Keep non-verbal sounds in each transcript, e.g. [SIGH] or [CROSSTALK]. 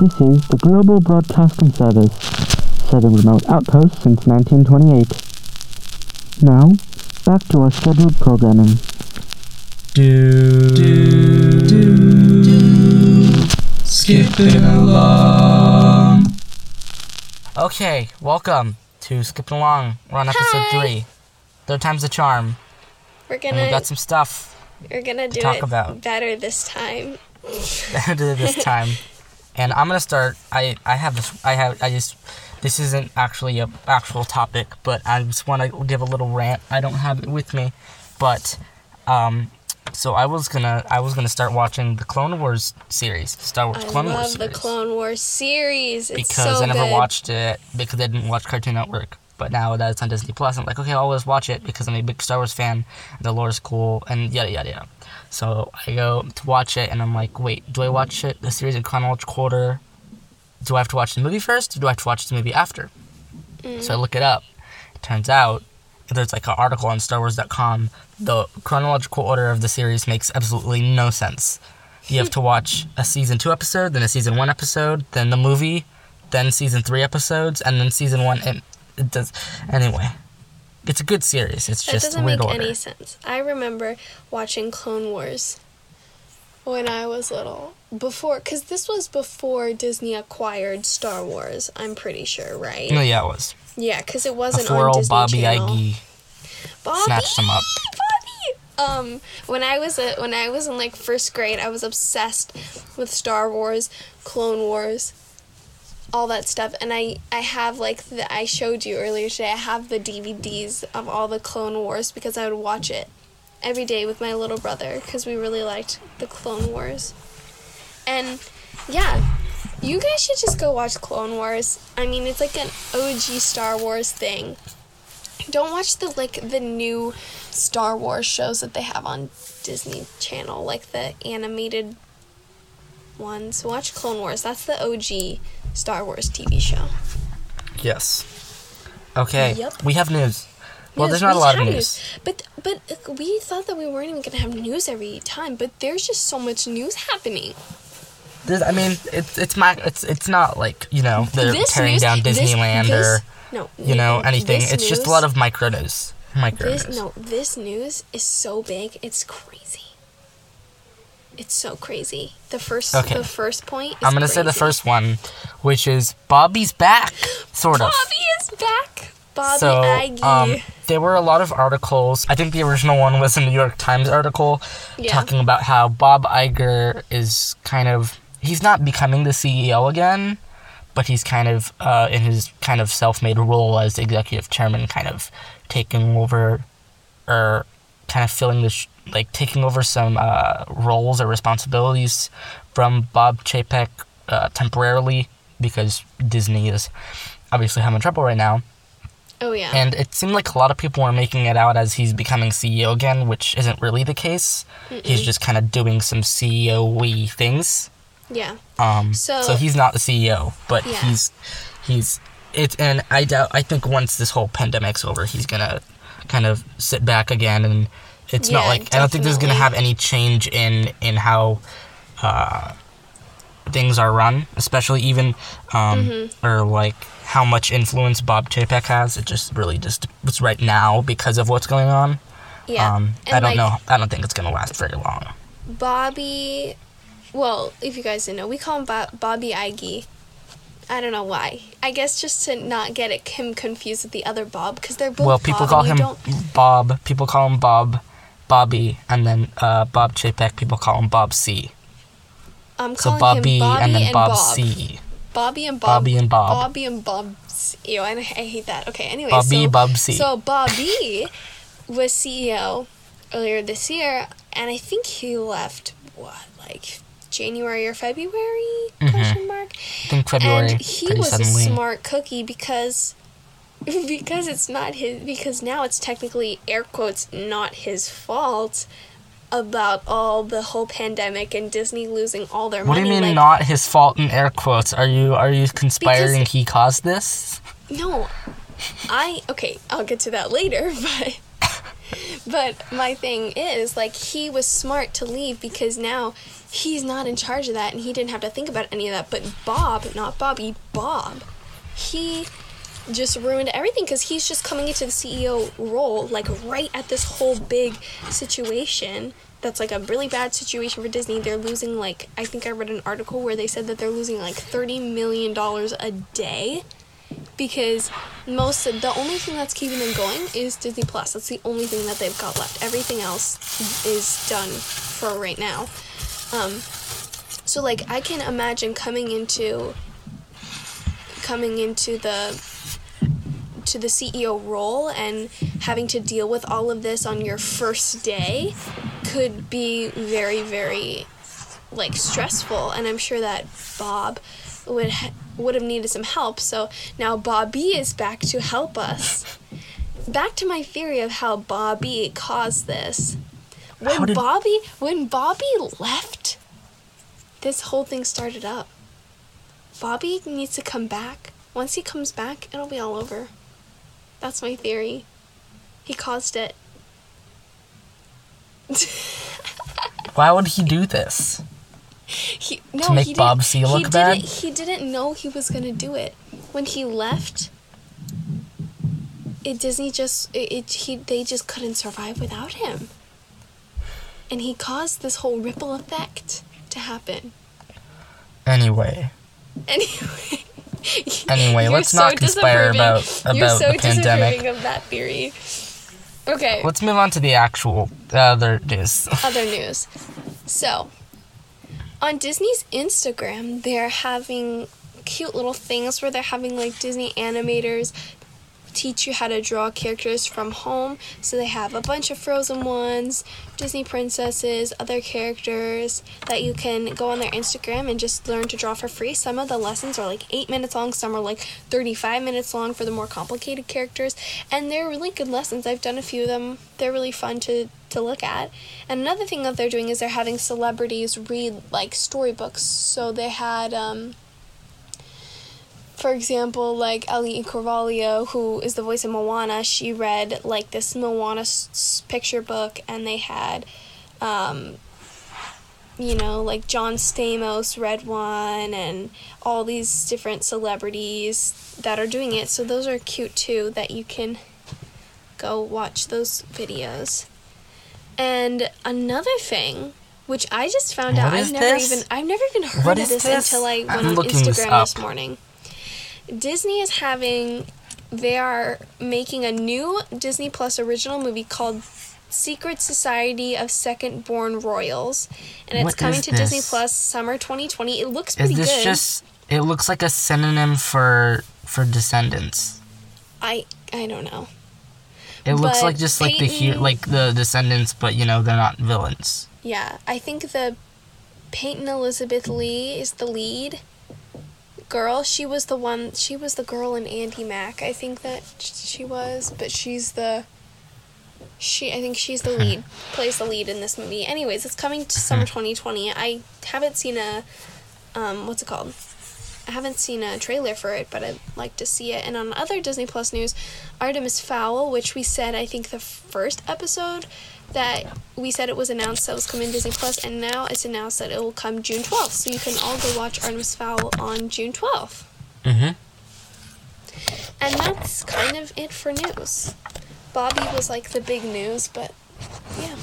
This is the Global Broadcasting Service, serving remote outposts since 1928. Now, back to our scheduled programming. Do, do, do, do. Skipping along. Okay, welcome to Skipping Along. We're on episode Hi. three. Third time's the charm. We're And we gonna We got some stuff we're gonna do talk it about. better this time. [LAUGHS] better this time. [LAUGHS] And I'm gonna start. I I have this. I have. I just. This isn't actually a actual topic, but I just want to give a little rant. I don't have it with me, but um, so I was gonna I was gonna start watching the Clone Wars series, Star Wars I Clone Wars I love the Clone Wars series. It's because so I never good. watched it because I didn't watch Cartoon Network. But now that it's on Disney Plus, I'm like, okay, I'll always watch it because I'm a big Star Wars fan. The lore is cool, and yada yada yada. So I go to watch it, and I'm like, wait, do I watch it the series in chronological order? Do I have to watch the movie first, or do I have to watch the movie after? Mm. So I look it up. It turns out there's like an article on StarWars.com. The chronological order of the series makes absolutely no sense. You have to watch a season two episode, then a season one episode, then the movie, then season three episodes, and then season one. And it does anyway. It's a good series. It's That just doesn't make order. any sense. I remember watching Clone Wars when I was little. Before, because this was before Disney acquired Star Wars. I'm pretty sure, right? No, yeah, it was. Yeah, because it wasn't on old Disney Bobby Channel. Iggy Bobby, snatched them up. Bobby. Um, when I was a, when I was in like first grade, I was obsessed with Star Wars, Clone Wars, all that stuff, and I I have like the I showed you earlier today. I have the DVDs of all the Clone Wars because I would watch it every day with my little brother because we really liked the Clone Wars, and yeah. You guys should just go watch Clone Wars. I mean, it's like an OG Star Wars thing. Don't watch the like the new Star Wars shows that they have on Disney Channel, like the animated ones. Watch Clone Wars. That's the OG Star Wars TV show. Yes. Okay. Yep. We have news. Well, there's not a lot of have news. But but we thought that we weren't even gonna have news every time. But there's just so much news happening. There's, I mean, it's it's my it's it's not like you know they're This tearing news- down Disneyland this- or No, you know anything. this It's just a lot of micro news. Micro This news. no, this news is so big. It's crazy. It's so crazy. The first Okay. the first point. Is I'm gonna say the first one, which is Bobby's back, sort of. Bobby is back. Bobby so Aggie. um, there were a lot of articles. I think the original one was a New York Times article Yeah. talking about how Bob Iger is kind of he's not becoming the CEO again, but he's kind of uh, in his kind of self-made role as executive chairman, kind of taking over or kind of filling the sh- like taking over some uh, roles or responsibilities from Bob Chapek uh, temporarily because Disney is obviously having trouble right now. oh yeah. And it seemed like a lot of people were making it out as he's becoming CEO again, which isn't really the case. He's just kind of doing some CEO y things. yeah. Um, So- so, he's not the CEO, but Yeah. he's he's it. And I doubt. I think once this whole pandemic's over, he's gonna kind of sit back again, and it's not Yeah, like I don't think there's gonna have any change in in how. Uh, things are run, especially even um, Mm-hmm. or like how much influence Bob Chapek has. It just really just it's right now because of what's going on. Yeah. Um, I don't like, know. I don't think it's gonna last very long. Bobby. Well, if you guys didn't know, we call him Bo- Bobby Iggy. I don't know why. I guess just to not get it him confused with the other Bob, because they're both. well, people Bob, call him don't- Bob. People call him Bob, Bobby, and then uh, Bob Chapek. People call him Bob C. I'm So calling Bobby, him Bobby and then Bob, Bob. C. Bobby and Bob. Bobby and Bob. Bobby and Bob. Ew, I, I hate that. Okay, anyway. Bobby, so, Bob C. So Bobby was CEO earlier this year, and I think he left what, like January or February? Question mark. I think Mm-hmm. February. and he was suddenly. a smart cookie because [LAUGHS] because it's not his because now it's technically air quotes not his fault about all the whole pandemic and Disney losing all their money. What do you mean like, not his fault in air quotes? Are you are you conspiring he caused this? No, I okay. I'll get to that later, [LAUGHS] but But my thing is, like, he was smart to leave because now he's not in charge of that and he didn't have to think about any of that. But Bob, not Bobby, Bob, he just ruined everything because he's just coming into the CEO role, like, right at this whole big situation. That's like a really bad situation for Disney. They're losing, like, I think I read an article where they said that they're losing like $30 million a day because most of the only thing that's keeping them going is Disney Plus. That's the only thing that they've got left. Everything else is done for right now. Um, so like I can imagine coming into coming into the to the CEO role and having to deal with all of this on your first day could be very very like stressful and I'm sure that Bob would ha- would have needed some help. So now Bobby is back to help us. [LAUGHS] Back to my theory of how Bobby caused this. When did- Bobby when Bobby left, this whole thing started up. Bobby needs to come back. Once he comes back, it'll be all over. That's my theory. He caused it. [LAUGHS] Why would he do this? He, no, make he didn't- Bob C. look he bad? Didn't, he didn't know he was gonna do it. When he left, it Disney just it, it he they just couldn't survive without him, and he caused this whole ripple effect to happen. Anyway, [LAUGHS] Anyway. [LAUGHS] Anyway, You're let's not so conspire disapproving. about- You're about so the pandemic. of that theory. Okay. let's move on to the actual other news. [LAUGHS] other news. So, on Disney's Instagram, they're having cute little things where they're having like Disney animators teach you how to draw characters from home. So they have a bunch of Frozen ones, Disney princesses, other characters that you can go on their Instagram and just learn to draw for free. Some of the lessons are like 8 minutes long, some are like 35 minutes long for the more complicated characters, and they're really good lessons. I've done a few of them. They're really fun to to look at. And another thing that they're doing is they're having celebrities read like storybooks. So they had um for example, like Auli'i Cravalho, who is the voice of Moana, she read like this Moana s- picture book, and they had, um, you know, like John Stamos read one, and all these different celebrities that are doing it. So those are cute too, that you can go watch those videos. And another thing, which I just found What out, I've never this? even I've never even heard What of this, this? until I went I'm on looking this Instagram this morning. Disney is having they are making a new Disney Plus original movie called Secret Society of Second Born Royals, and it's What coming to Disney? Plus summer 2020. It looks pretty Is this good. just? It looks like a synonym for for Descendants. I I don't know. It looks like just like the he- like the Descendants, but you know they're not villains. Yeah, I think the Peyton Elizabeth Lee is the lead girl. She was the one. She was the girl in Andi Mack. I think that she was, but she's the. She, I think she's the lead, [LAUGHS] plays the lead in this movie. Anyways, it's coming to summer [LAUGHS] 2020. I haven't seen a, um, what's it called? I haven't seen a trailer for it, but I'd like to see it. And on other Disney Plus news, Artemis Fowl, which we said I think the first episode that we said it was announced that it was coming Disney Plus, and now it's announced that it will come June 12th. So you can all go watch Artemis Fowl on June 12th. Mhm. And that's kind of it for news. Bobby was like the big news, but yeah.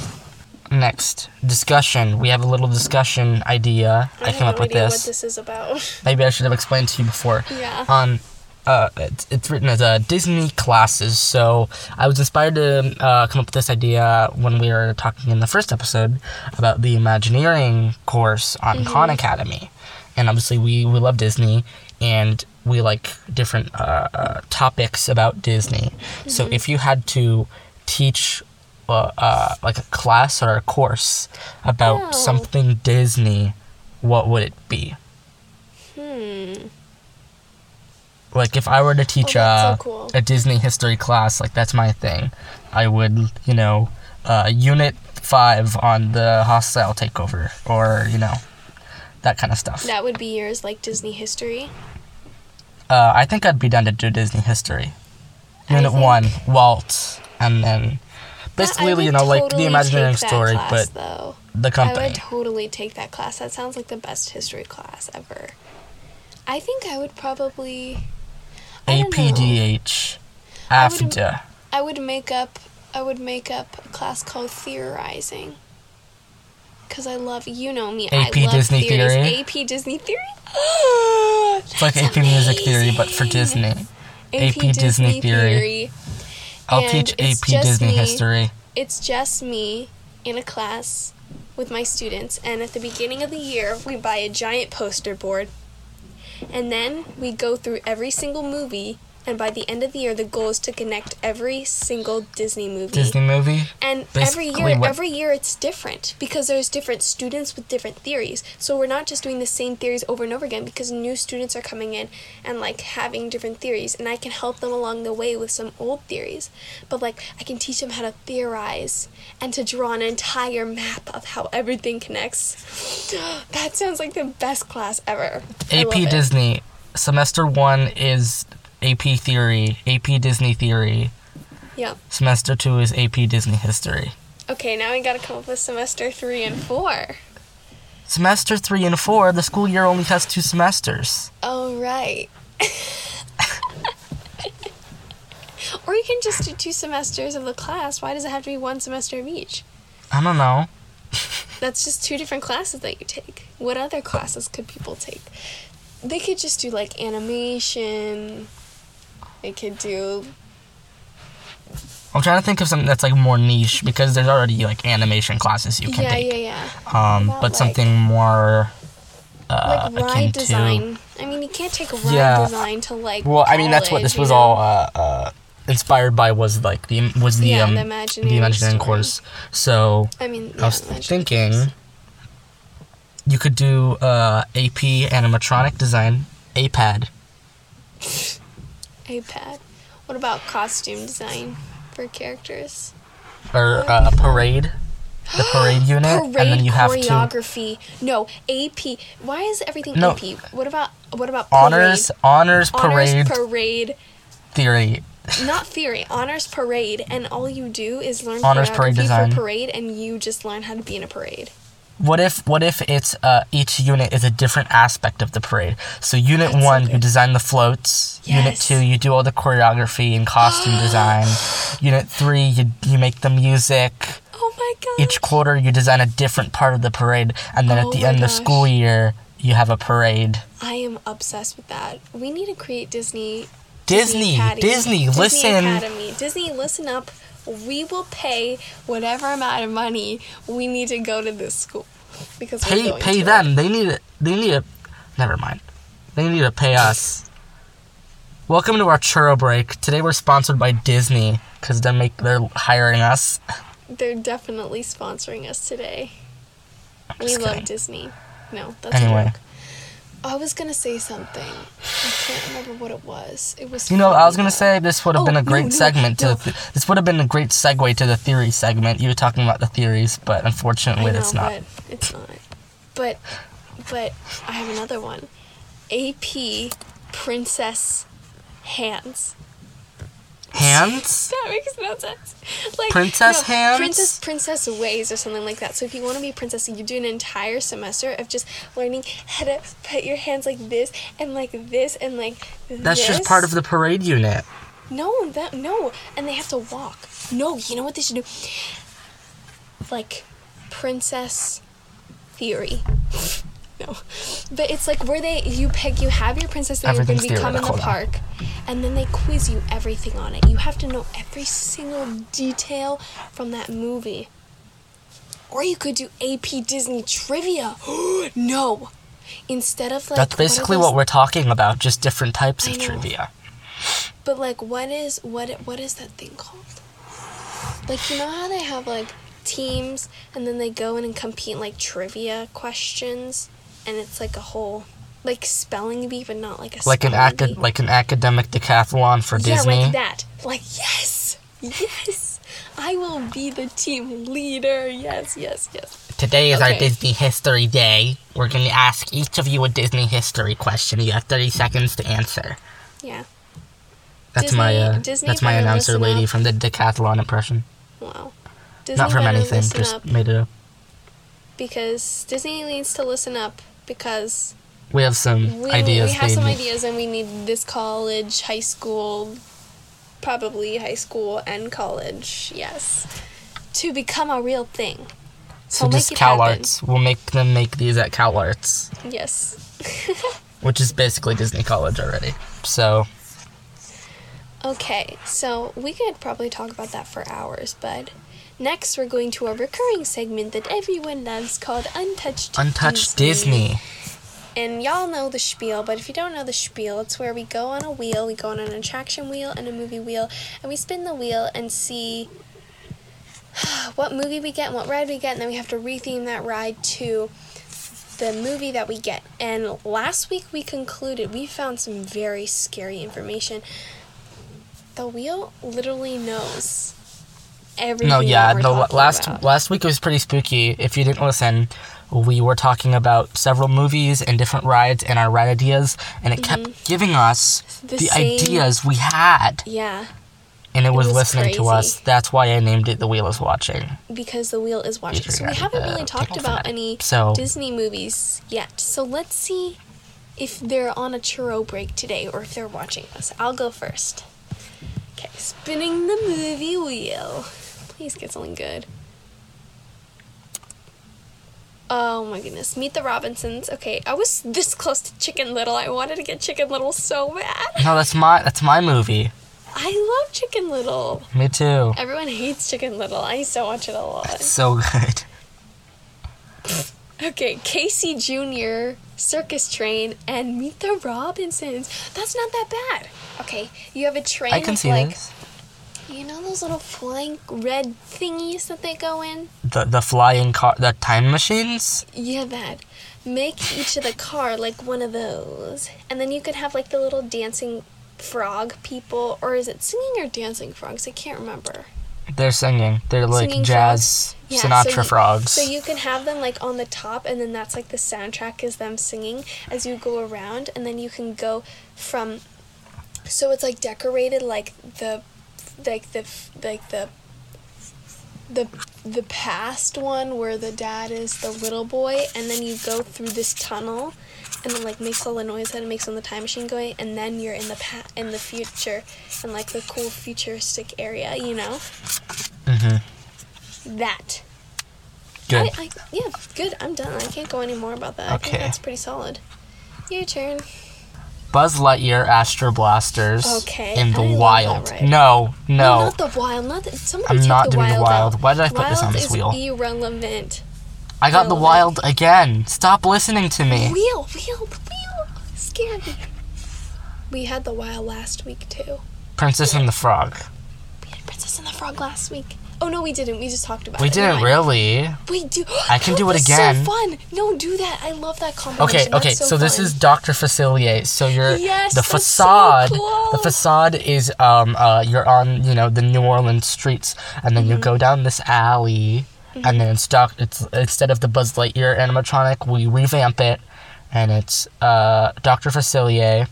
Next discussion. We have a little discussion idea. I, have came up no with idea this. what this is about. Maybe I should have explained to you before. [LAUGHS] yeah. on uh, it's, it's written as uh, Disney classes. So I was inspired to uh, come up with this idea when we were talking in the first episode about the Imagineering course on Khan Academy, and obviously we we love Disney and we like different uh, uh, topics about Disney. So if you had to teach. Uh, uh, like a class or a course about Oh. something Disney, what would it be? Hmm. Like if I were to teach Oh, that's so a cool. a Disney history class, like that's my thing. I would, you know, uh, Unit Five on the hostile takeover, or you know, that kind of stuff. That would be yours, like Disney history. Uh, I think I'd be down to do Disney history. Unit One, Walt, and then Basically, I would you know, like the totally Imagineering story, class, but though. the I company. would totally take that class. That sounds like the best history class ever. I think I would probably. I. APDH. I would- AFDA. I would make up. I would make up a class called theorizing. Cause I love you know me. I AP love Disney theories. theory? AP Disney theory. [GASPS] It's like AP Music Theory, but for Disney. AP Disney theory. I'll And teach AP Disney me. history. It's just me in a class with my students, and at the beginning of the year, we buy a giant poster board, and then we go through every single movie. And by the end of the year, the goal is to connect every single Disney movie. Disney movie. And every year, what- every year it's different because there's different students with different theories. So we're not just doing the same theories over and over again because new students are coming in and like having different theories, and I can help them along the way with some old theories. But like I can teach them how to theorize and to draw an entire map of how everything connects. [GASPS] that sounds like the best class ever. AP. Disney. Semester one is AP Theory, AP Disney Theory. Yep. Semester two is AP Disney History. Okay, now we gotta come up with semester three and four. Semester three and four, the school year only has two semesters. Oh, right. or you can just do two semesters of the class. Why does it have to be one semester of each? I don't know. That's just two different classes that you take. What other classes could people take? They could just do like animation. They could do. I'm trying to think of something that's like more niche because there's already like animation classes you can Yeah, take. yeah, yeah. Um, but like- something more uh, Like akin ride to. design. I mean, you can't take a ride Yeah. design to like. Well, I mean that's what this was know? all uh, uh, inspired by was like the was the Yeah, um the the Imagineering course. So I mean, I was yeah, thinking you could do uh, AP animatronic design, APAD. iPad. What about costume design for characters? or uh, parade, the [GASPS] parade unit, Parade and then you have to choreography. No, AP. Why is everything No. AP? What about what about parade? honors honors parade Honors parade, theory. not theory. Honors parade, and all you do is learn Honors choreography parade design. for parade, and you just learn how to be in a parade. What if what if it's uh, each unit is a different aspect of the parade? So unit That's one, you design the floats. Yes. Unit two, you do all the choreography and costume [GASPS] design. Unit three, you you make the music. Oh my god! Each quarter, you design a different part of the parade, and then Oh at the end of school year, you have a parade. I am obsessed with that. We need to create Disney. Disney, Academy. Disney, listen. Academy. Disney, listen up. We will pay whatever amount of money we need to go to this school because we're Pay pay to it. them. They need it. They need to. Never mind. They need to pay us. Welcome to our churro break. Today we're sponsored by Disney because they're make they're hiring us. They're definitely sponsoring us today. We just love kidding. Disney. No, that's Anyway. a joke. I was gonna say something. I can't remember what it was. It was. You know, I was gonna though. say this would have Oh, been a great no, segment to the this would have been a great segue to the theory segment. You were talking about the theories, but unfortunately, know, it's not. it's not. But, but I have another one. AP Princess Hands. Hands? [LAUGHS] That makes no sense. Like Princess no, hands? Princess Princess Ways or something like that. So if you want to be a princess, you do an entire semester of just learning how to put your hands like this and like this and like this. That's this. just part of the parade unit. No, that no, and they have to walk. No, you know what they should do? Like princess theory. No, but it's like where they you pick you have your princess theory and Everything's you come in the park, and then they quiz you everything on it. You have to know every single detail from that movie. Or you could do AP Disney trivia. [GASPS] no, instead of like That's basically are what those- we're talking about, just different types of trivia. But like, what is what what is that thing called? Like, you know how they have like teams, and then they go in and compete in like trivia questions, and it's like a whole like spelling bee, but not like a Like an acad- bee. like an academic decathlon for yeah, Disney. like that. Like yes, yes. I will be the team leader. Yes, yes, yes. Today is our Disney History Day. We're going to ask each of you a Disney history question. You have 30 seconds to answer. Yeah. That's my Disney- uh, Disney that's my announcer lady up. from the decathlon impression. Wow. Disney Not from anything, just made it up. because Disney needs to listen up because We have some we, ideas. we have some need- ideas and we need this college, high school, probably high school and college, yes, to become a real thing. So I'll just Cal happen. Arts. We'll make them make these at Cal Arts, Yes. [LAUGHS] which is basically Disney College already. So Okay, so we could probably talk about that for hours, but next we're going to a recurring segment that everyone loves called Untouched Untouched Disney. And y'all know the spiel, but if you don't know the spiel, it's where we go on a wheel, we go on an attraction wheel and a movie wheel, and we spin the wheel and see [SIGHS] what movie we get and what ride we get, and then we have to retheme that ride to the movie that we get. And last week we concluded, we found some very scary information. The wheel literally knows everything. No, yeah, the last about. last week was pretty spooky. If you didn't listen, we were talking about several movies and different rides and our ride ideas, and it kept giving us Mm-hmm. The the, ideas we had, Yeah, and it, was, was listening to us. That's why I named it "The Wheel is Watching." because the wheel is watching. So we haven't really talked about any So Disney movies yet. So let's see if they're on a churro break today or if they're watching us. I'll go first. Okay, spinning the movie wheel. Please get something good. Oh my goodness. Meet the Robinsons. Okay, I was this close to Chicken Little. I wanted to get Chicken Little so bad. no, that's my that's my movie. I love Chicken Little. Me too. Everyone hates Chicken Little. I used to watch it a lot. So good. [LAUGHS] Okay, Casey Jr., Circus Train, and Meet the Robinsons. That's not that bad. Okay, you have a train I can see like this. You know those little flying red thingies that they go in? The the flying car, the time machines. Yeah, that. Make each of the car like one of those. And then you could have like the little dancing frog people or is it singing or dancing frogs? I can't remember. They're singing. They're like Singing jazz Yeah, Sinatra so you- frogs. So you can have them like on the top, and then that's like the soundtrack is them singing as you go around, and then you can go from. So it's like decorated like the, like the like the. The the past one where the dad is the little boy, and then you go through this tunnel, and then like makes all the noise that it makes on the time machine going, and then you're in the pa- in the future, and like the cool futuristic area, you know hmm that. Good. I, I, yeah, good. I'm done. I can't go any more about that. I think Okay. that's pretty solid. Your turn. Buzz Lightyear Astro Blasters Okay, in the wild. ride. No, no. not the wild. Not the, somebody I'm not the doing the wild wild. out. Why did I put this on Wild this is wheel? Irrelevant. I got the wild again. Stop listening to me. Wheel, wheel, wheel. Scared me. We had the wild last week too. Princess and the Frog. We had Princess and the Frog last week. Oh no, we didn't. We just talked about We it. We didn't really. We do. I can do it again. So fun. No, do that. I love that combination. Okay, okay. That's So, so, this is Dr. Facilier. So you're Yes, the that's so facade. cool. The facade is um uh you're on you know the New Orleans streets, and then Mm-hmm. you go down this alley, and then it's doc. It's instead of the Buzz Lightyear animatronic, we revamp it, and it's uh Dr. Facilier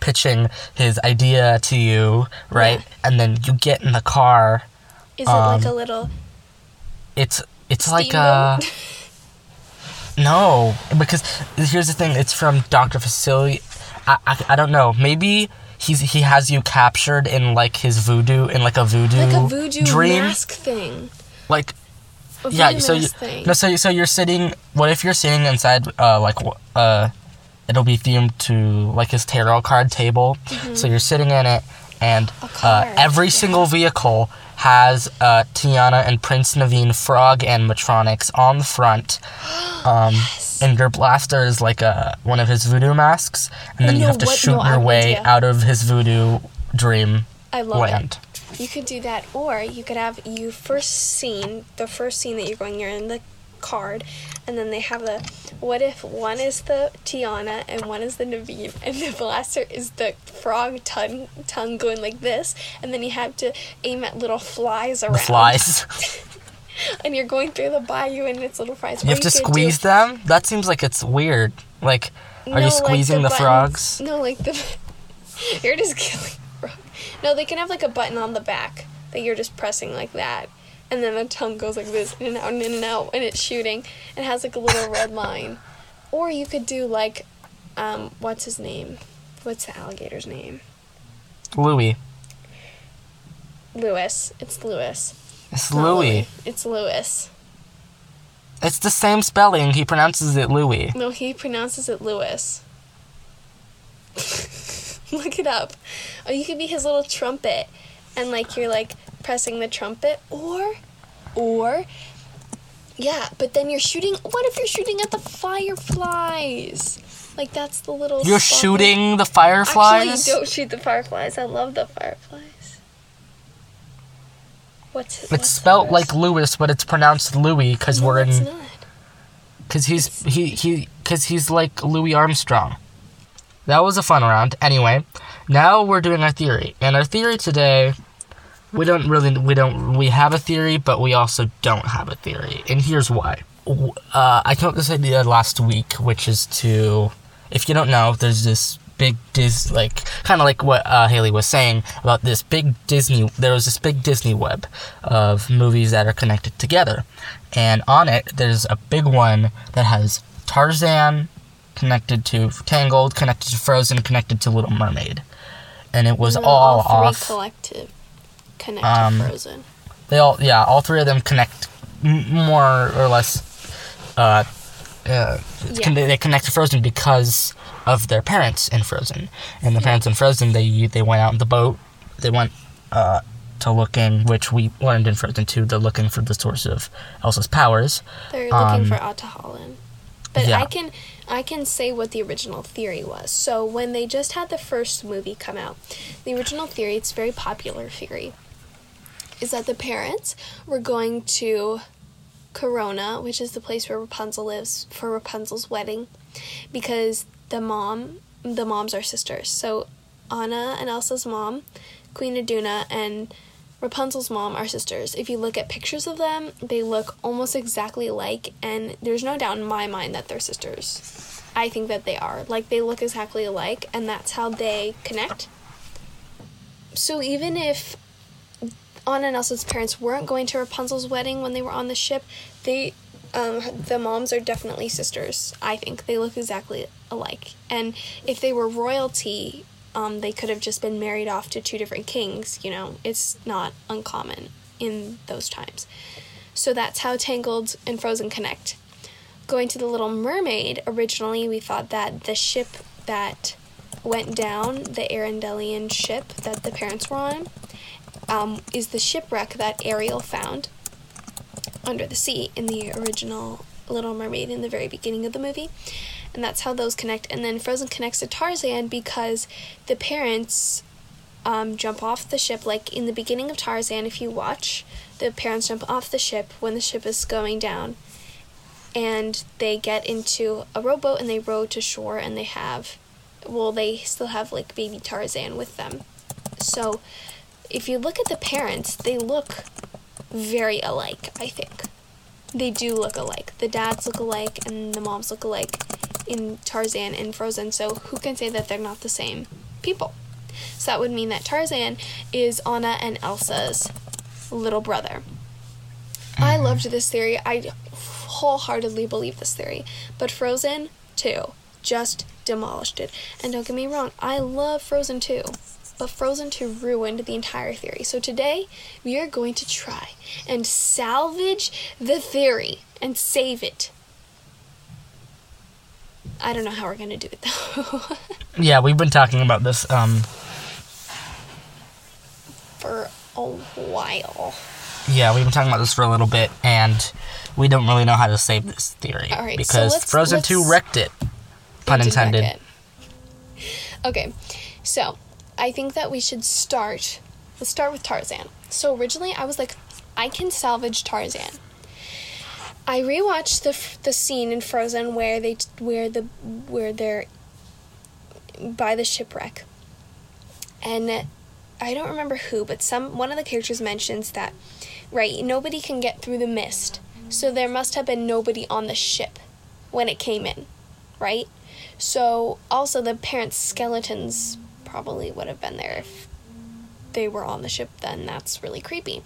pitching his idea to you, right? Yeah. And then you get in the car. Is it like um, a little It's it's like steamboat? [LAUGHS] No, because here's the thing. It's from Doctor Facilier. I, I, I don't know. Maybe he's he has you captured in like his voodoo in like a voodoo like a voodoo dream. mask thing. Like A yeah. So you thing. no. So you, so you're sitting. What if you're sitting inside uh like uh, it'll be themed to like his tarot card table. So you're sitting in it, and Mm-hmm. Uh, every yeah. single vehicle has uh, Tiana and Prince Naveen frog animatronics on the front. [GASPS] Um, And your blaster is like a one of his voodoo masks, and then you have to what- shoot no, your way idea. out of his voodoo dream I love land. it. You could do that, or you could have you first scene, the first scene that you're going, you're in the card, and then they have the. What if one is the Tiana and one is the Naveen, and the [LAUGHS] blaster is the frog tongue tongue going like this, and then you have to aim at little flies around. The flies. [LAUGHS] [LAUGHS] And you're going through the bayou and it's little flies. you Or have to could do- squeeze them. That seems like it's weird. Like, are No, you like squeezing the, frogs? No, like the. you're just killing frog. No, they can have like a button on the back that you're just pressing like that, and then the tongue goes like this in and out and in and out, and it's shooting and has like a little red line. Or you could do like, um, what's his name? What's the alligator's name? Louis. Lewis. It's Lewis. It's Not Louis. It's Lewis. It's the same spelling. He pronounces it Louis. No, he pronounces it Lewis. [LAUGHS] Look it up. Or you could be his little trumpet, and like you're like pressing the trumpet, or, or, yeah. But then you're shooting. What if you're shooting at the fireflies? Like that's the little. You're sparkle- shooting the fireflies? Actually, don't shoot the fireflies. I love the fireflies. What's It's what's spelt hers? like Lewis, but it's pronounced Louis because No, we're it's in because he's he he because he's like Louis Armstrong. That was a fun round. Anyway, now we're doing our theory, and our theory today, we don't really we don't we have a theory, but we also don't have a theory, and here's why. Uh, I came up with this idea last week, which is to, if you don't know, there's this big Dis like kind of like what uh, Haley was saying about this big Disney. There was this big Disney web of movies that are connected together, and on it there's a big one that has Tarzan connected to Tangled, connected to Frozen, connected to Little Mermaid, and it was all three off. collective connect Um, to Frozen. They all, yeah, all three of them connect m- more or less. Uh, uh, con- they connect to Frozen because of their parents in Frozen, and the parents in Frozen they they went out in the boat. They went uh, to looking, which we learned in Frozen two. They're looking for the source of Elsa's powers. They're looking um, for Ahtohallan. But yeah. I can I can say what the original theory was. So when they just had the first movie come out, the original theory, it's a very popular theory, is that the parents were going to Corona, which is the place where Rapunzel lives, for Rapunzel's wedding, because the mom, the moms are sisters. So Anna and Elsa's mom, Queen Iduna, and Rapunzel's mom are sisters. If you look at pictures of them, they look almost exactly alike, and there's no doubt in my mind that they're sisters. I think that they are. Like, they look exactly alike, and that's how they connect. So, even if Anna and Elsa's parents weren't going to Rapunzel's wedding when they were on the ship, they, um, the moms are definitely sisters. I think they look exactly alike. And if they were royalty, um, they could have just been married off to two different kings. You know, it's not uncommon in those times. So that's how Tangled and Frozen connect. Going to the Little Mermaid, originally we thought that the ship that went down, the Arendelian ship that the parents were on, um, is the shipwreck that Ariel found under the sea in the original Little Mermaid in the very beginning of the movie. And that's how those connect. And then Frozen connects to Tarzan because the parents um, jump off the ship. Like in the beginning of Tarzan, if you watch, the parents jump off the ship when the ship is going down. And they get into a rowboat and they row to shore and they have, well, they still have like baby Tarzan with them. So if you look at the parents, they look very alike, I think. They do look alike. The dads look alike and the moms look alike in Tarzan and Frozen, so who can say that they're not the same people? So that would mean that Tarzan is Anna and Elsa's little brother. I mm-hmm. loved this theory. I wholeheartedly believe this theory. But Frozen 2 just demolished it. And don't get me wrong, I love Frozen 2. But Frozen 2 ruined the entire theory. So today, we are going to try and salvage the theory and save it. I don't know how we're going to do it though. [LAUGHS] Yeah, we've been talking about this. Um, For a while. yeah, we've been talking about this for a little bit, and we don't really know how to save this theory All right, so because let's- Frozen Two let's- wrecked it. Pun intended. it. Okay, so I think that we should start. Let's start with Tarzan. So originally, I was like, I can salvage Tarzan. I rewatched the the scene in Frozen where they where the where they're by the shipwreck, and I don't remember who, but some one of the characters mentions that right nobody can get through the mist, so there must have been nobody on the ship when it came in, right? So also the parents' skeletons probably would have been there if they were on the ship, then that's really creepy.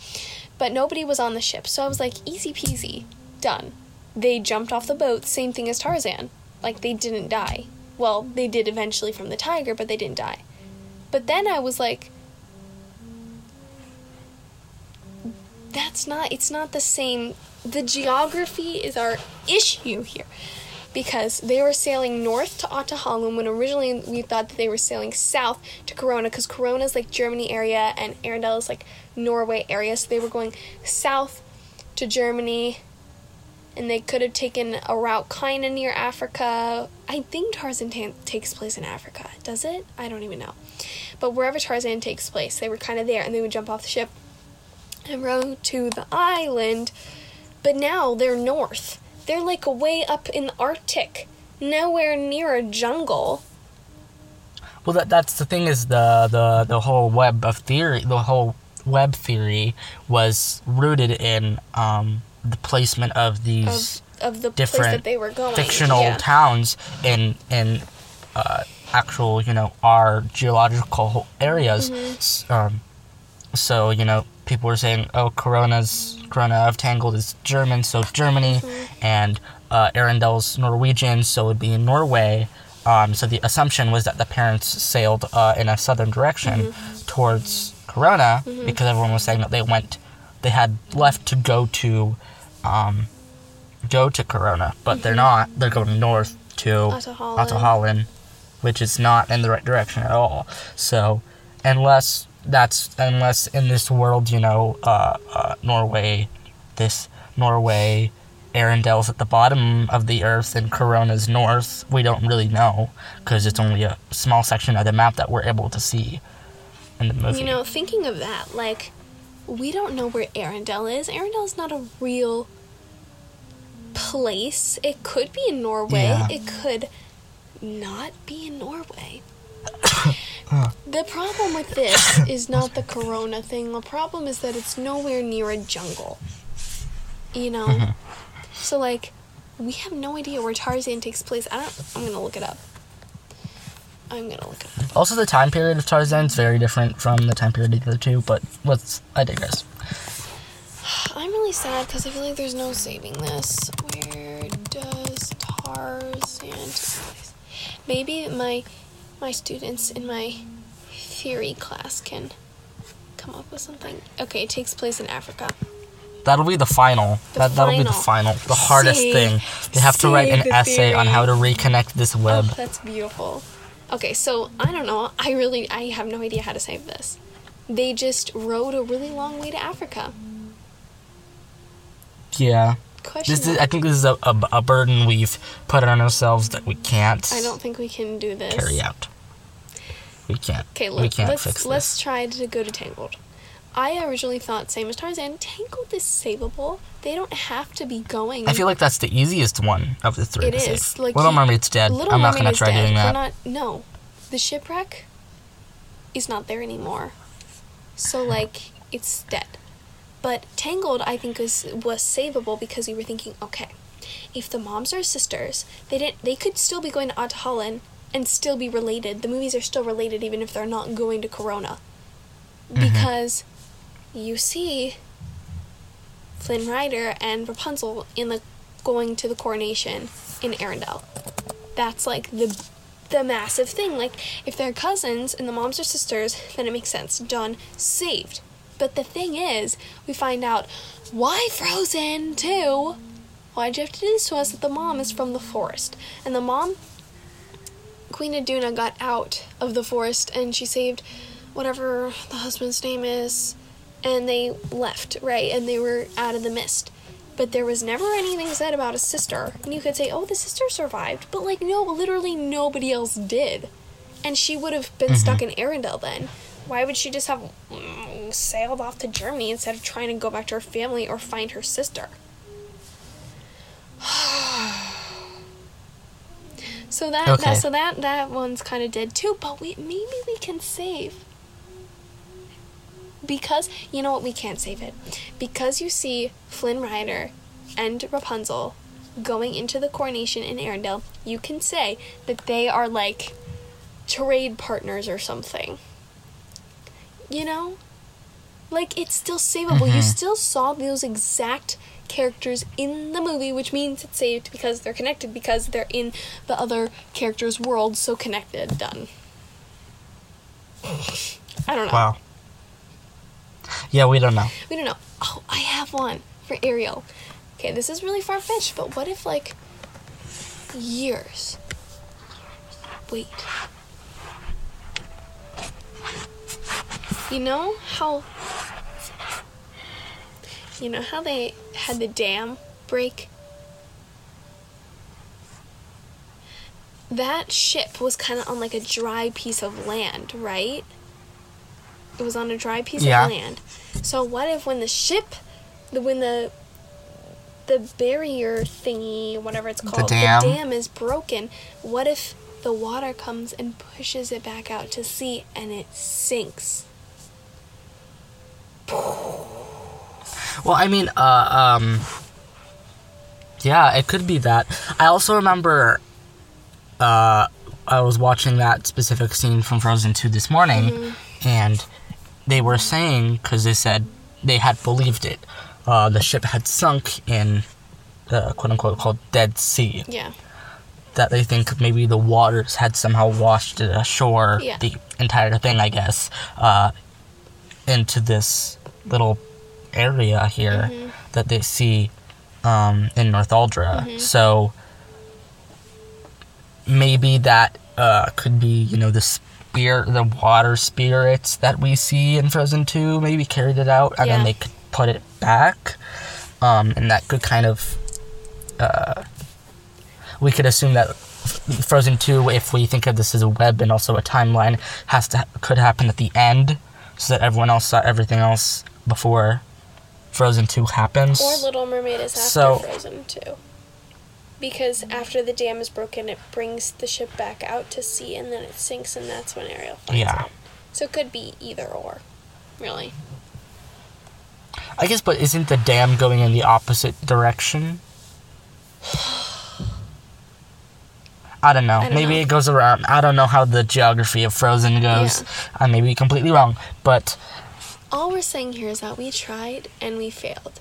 But nobody was on the ship, so I was like, easy peasy, done. They jumped off the boat, same thing as Tarzan. Like they didn't die. Well, they did eventually from the tiger, but they didn't die. But then I was like, that's not, it's not the same. The geography is our issue here. Because they were sailing north to Ahtohallan when originally we thought that they were sailing south to Corona, because Corona is like Germany area and Arendelle is like Norway area. So they were going south to Germany and they could have taken a route kind of near Africa. I think Tarzan ta- takes place in Africa. Does it? I don't even know. But wherever Tarzan takes place, they were kind of there, and they would jump off the ship and row to the island. But now they're north. They're like way up in the Arctic, nowhere near a jungle. Well, that that's the thing is the the the whole web of theory, the whole web theory was rooted in um, the placement of these Of, of the place Different that they were going. fictional yeah. towns in in uh, actual you know our geological areas. Mm-hmm. Um, so you know people were saying, oh, Corona's Corona of Tangled is German, so Germany, Mm-hmm. and uh, Arendelle's Norwegian, so it would be in Norway. Um, so the assumption was that the parents sailed uh, in a southern direction Mm-hmm. towards Corona because everyone was saying that they went, they had left to go to, um, go to Corona, but they're not. They're going north to Ahtohallan. Ahtohallan, which is not in the right direction at all. So, unless that's unless in this world, you know, uh, uh, Norway, this Norway, Arendelle's at the bottom of the earth and Corona's north. We don't really know because it's only a small section of the map that we're able to see in the movie. You know, thinking of that, like, we don't know where Arendelle is. Arendelle is not a real place. It could be in Norway. Yeah. It could not be in Norway. [COUGHS] the problem with this [COUGHS] is not the corona thing. The problem is that it's nowhere near a jungle. You know? Mm-hmm. So, like, we have no idea where Tarzan takes place. I don't. I'm gonna look it up. I'm gonna look it up. also, the time period of Tarzan is very different from the time period of the other two. But let's. I digress. [SIGHS] I'm really sad because I feel like there's no saving this. Where does Tarzan take place? Maybe my my students in my theory class can come up with something. Okay, it takes place in Africa. That'll be the final. The that that'll be the final. final. The hardest thing. They have to write an essay on how to reconnect this oh, web. Oh, that's beautiful. Okay, so I don't know. I really I have no idea how to save this. They just rode a really long way to Africa. Yeah. Question. This is. I think this is a, a, a burden we've put on ourselves that we can't I don't think we can do this. carry out. We can't. Okay, we let, can't let's fix let's try to go to Tangled. I originally thought same as Tarzan. Tangled is savable. They don't have to be going. I feel like that's the easiest one of the three. It is, save. like, Little you- Mermaid's dead. Little I'm not Mermaid gonna is try dead. doing We're that. not. No, the shipwreck is not there anymore. So like it's dead. But Tangled, I think, was was savable because we were thinking, okay, if the moms are sisters, they didn't. They could still be going to Ahtohallan and still be related. The movies are still related even if they're not going to Corona, mm-hmm. because you see Flynn Rider and Rapunzel in the going to the coronation in Arendelle. That's like the the massive thing. Like if they're cousins and the moms are sisters, then it makes sense. Done, saved. But the thing is, we find out why Frozen too. Why'd you have to do this to us? That the mom is from the forest, and the mom, Queen Iduna, got out of the forest and she saved whatever the husband's name is, and they left right, and they were out of the mist. But there was never anything said about a sister. And you could say, oh, the sister survived. But, like, no, literally nobody else did. And she would have been mm-hmm. stuck in Arendelle then. Why would she just have sailed off to Germany instead of trying to go back to her family or find her sister? [SIGHS] so that, Okay. that so that that one's kind of dead too. But we maybe we can save because you know what we can't save it because you see Flynn Rider and Rapunzel going into the coronation in Arendelle. You can say that they are like trade partners or something. You know? Like, it's still savable. You mm-hmm. still saw those exact characters in the movie, which means it's saved because they're connected, because they're in the other character's world, so connected. Done. I don't know. Wow. Yeah, we don't know. We don't know. Oh, I have one for Ariel. Okay, this is really far fetched, but what if, like, years? Wait. You know how. You know how they had the dam break? That ship was kind of on like a dry piece of land, right? It was on a dry piece Yeah. of land. So what if when the ship, the when the the barrier thingy, whatever it's called, the dam? is broken, what if the water comes and pushes it back out to sea and it sinks? Well, I mean, uh, um, yeah, it could be that. I also remember, uh, I was watching that specific scene from Frozen 2 this morning, and they were saying, because they said they had believed it, uh, the ship had sunk in the quote unquote called Dead Sea. Yeah. That they think maybe the waters had somehow washed it ashore, Yeah. the entire thing, I guess, uh, into this little area here Mm-hmm. that they see um, in Northuldra. Mm-hmm. So maybe that uh, could be, you know, the spirit, the water spirits that we see in Frozen Two. Maybe carried it out, and Yeah. then they could put it back, um, and that could kind of. Uh, we could assume that Frozen Two, if we think of this as a web and also a timeline, has to could happen at the end, so that everyone else saw everything else before Frozen Two happens. Or Little Mermaid is after So- Frozen too. Because after the dam is broken, it brings the ship back out to sea, and then it sinks, and that's when Ariel finds Yeah. it. So it could be either or, really. I guess, but isn't the dam going in the opposite direction? I don't know. I don't maybe know. it goes around. I don't know how the geography of Frozen goes. I may be completely wrong, but All we're saying here is that we tried and we failed.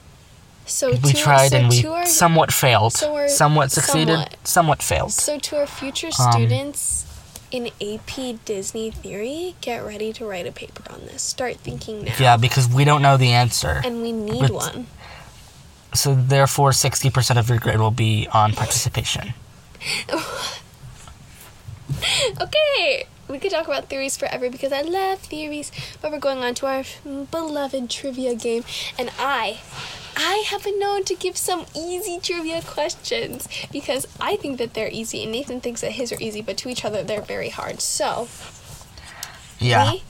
So we to, tried so and we our, somewhat failed. so somewhat succeeded. somewhat. Somewhat, failed. so to our future Um, students in AP Disney theory, get ready to write a paper on this. Start thinking now. Yeah, because we don't know the answer. And we need But- one. So therefore, sixty percent of your grade will be on participation. [LAUGHS] [LAUGHS] Okay, we could talk about theories forever because I love theories. But we're going on to our beloved trivia game, and I, I have been known to give some easy trivia questions because I think that they're easy, and Nathan thinks that his are easy, but to each other they're very hard. So Yeah. we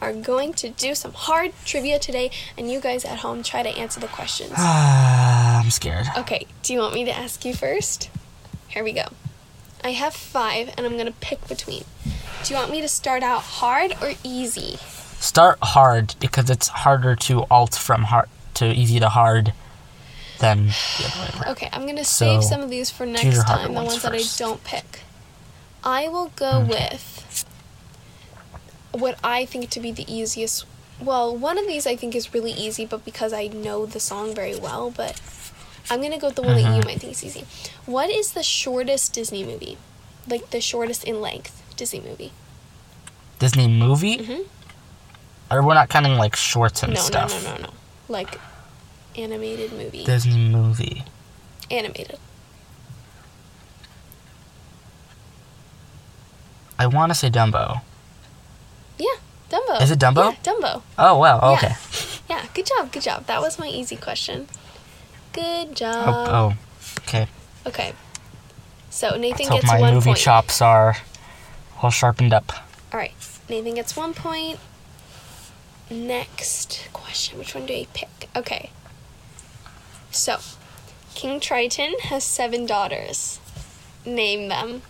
are going to do some hard trivia today, and you guys at home try to answer the questions. [SIGHS] I'm scared. Okay, do you want me to ask you first? Here we go. I have five, and I'm gonna pick between. Do you want me to start out hard or easy? Start hard because it's harder to alt from hard to easy to hard than the other way around. Okay, I'm gonna save some of these for next time, the ones ones that I don't pick. I will go with what I think to be the easiest. Well, one of these I think is really easy, but because I know the song very well, but I'm gonna go with the one that you Mm-hmm. might think is easy. What is the shortest Disney movie? Like the shortest in length Disney movie? Disney movie? Mhm. Or we're not counting like shorts and no, stuff. no, no, no, no. Like animated movie. Disney movie. animated. I want to say Dumbo. Yeah, Dumbo. Is it Dumbo? Yeah, Dumbo. Oh wow. Yeah. Okay. Yeah, good job, good job. That was my easy question. Good Oh, job. oh. Okay. Okay. So Nathan Let's hope gets my one movie point. chops are all sharpened up. All right. Nathan gets one point. Next question. Which one do I pick? Okay. So, King Triton has seven daughters. Name them.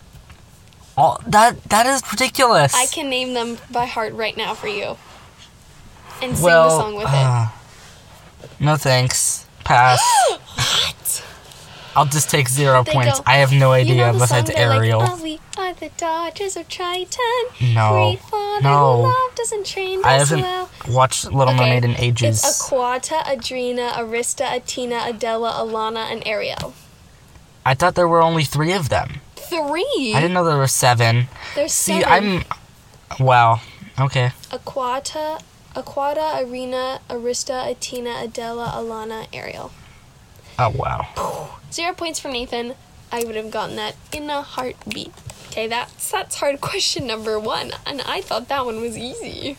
Oh, that that is ridiculous. I can name them by heart right now for you. And sing well, the song with it. uh, no thanks. Pass. what? I'll just take zero They points. go, I have no You idea know the besides Ariel. Like, oh, we are the daughters of Triton. No. No. who loved us and I haven't well. watched Little Okay, Mermaid in ages. It's Aquata, Andrina, Arista, Attina, Adella, Alana, and Ariel. I thought there were only three of them. Three. I didn't know there were seven. There's See, seven. I'm. Wow. Okay. Aquata, Aquata, Arena, Arista, Attina, Adella, Alana, Ariel. Oh wow. Zero points for Nathan. I would have gotten that in a heartbeat. Okay, that's that's hard [LAUGHS] question number one, and I thought that one was easy.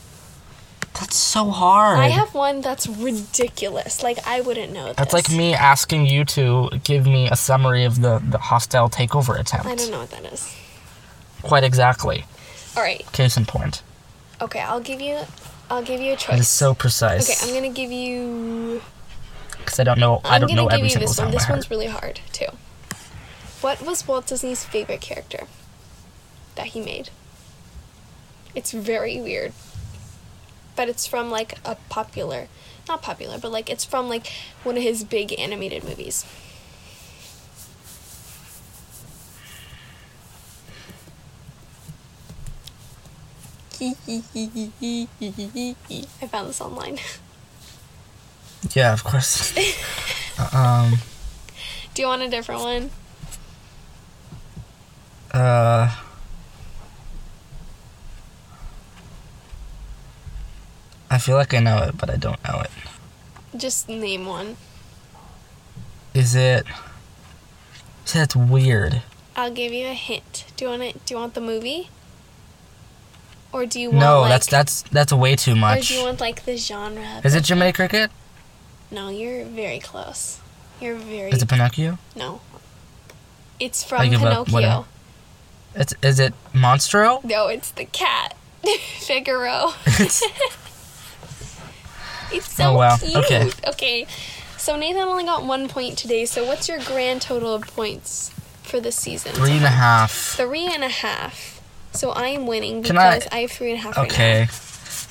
That's so hard. I have one that's ridiculous. Like I wouldn't know this. That's like me asking you to give me a summary of the, the hostile takeover attempt. I don't know what that is. Quite exactly. All right. Case in point. Okay, I'll give you. I'll give you a choice. is so precise. Okay, I'm gonna give you. Because I don't know. I I'm don't gonna know give every you single this one. This one's really hard too. What was Walt Disney's favorite character that he made? It's very weird, but it's from like a popular, not popular, but like it's from like one of his big animated movies. [LAUGHS] I found this online. Yeah, of course. [LAUGHS] um. Do you want a different one? Uh. I feel like I know it, but I don't know it. Just name one. Is it? That's weird. I'll give you a hint. Do you want it? Do you want the movie? Or do you want No, like, that's that's that's way too much. Or do you want like the genre? of Is it Jiminy Cricket? No, you're very close. You're very Is it Pinocchio? no. It's from up, Pinocchio. It's is it Monstro? No, it's the cat. [LAUGHS] Figaro. [LAUGHS] It's- It's so Oh, wow. cute. Okay. Okay. So Nathan only got one point today. So what's your grand total of points for this season? Three and a half. Three and a half. So I am winning Can I- because I, have three and a half right. Okay.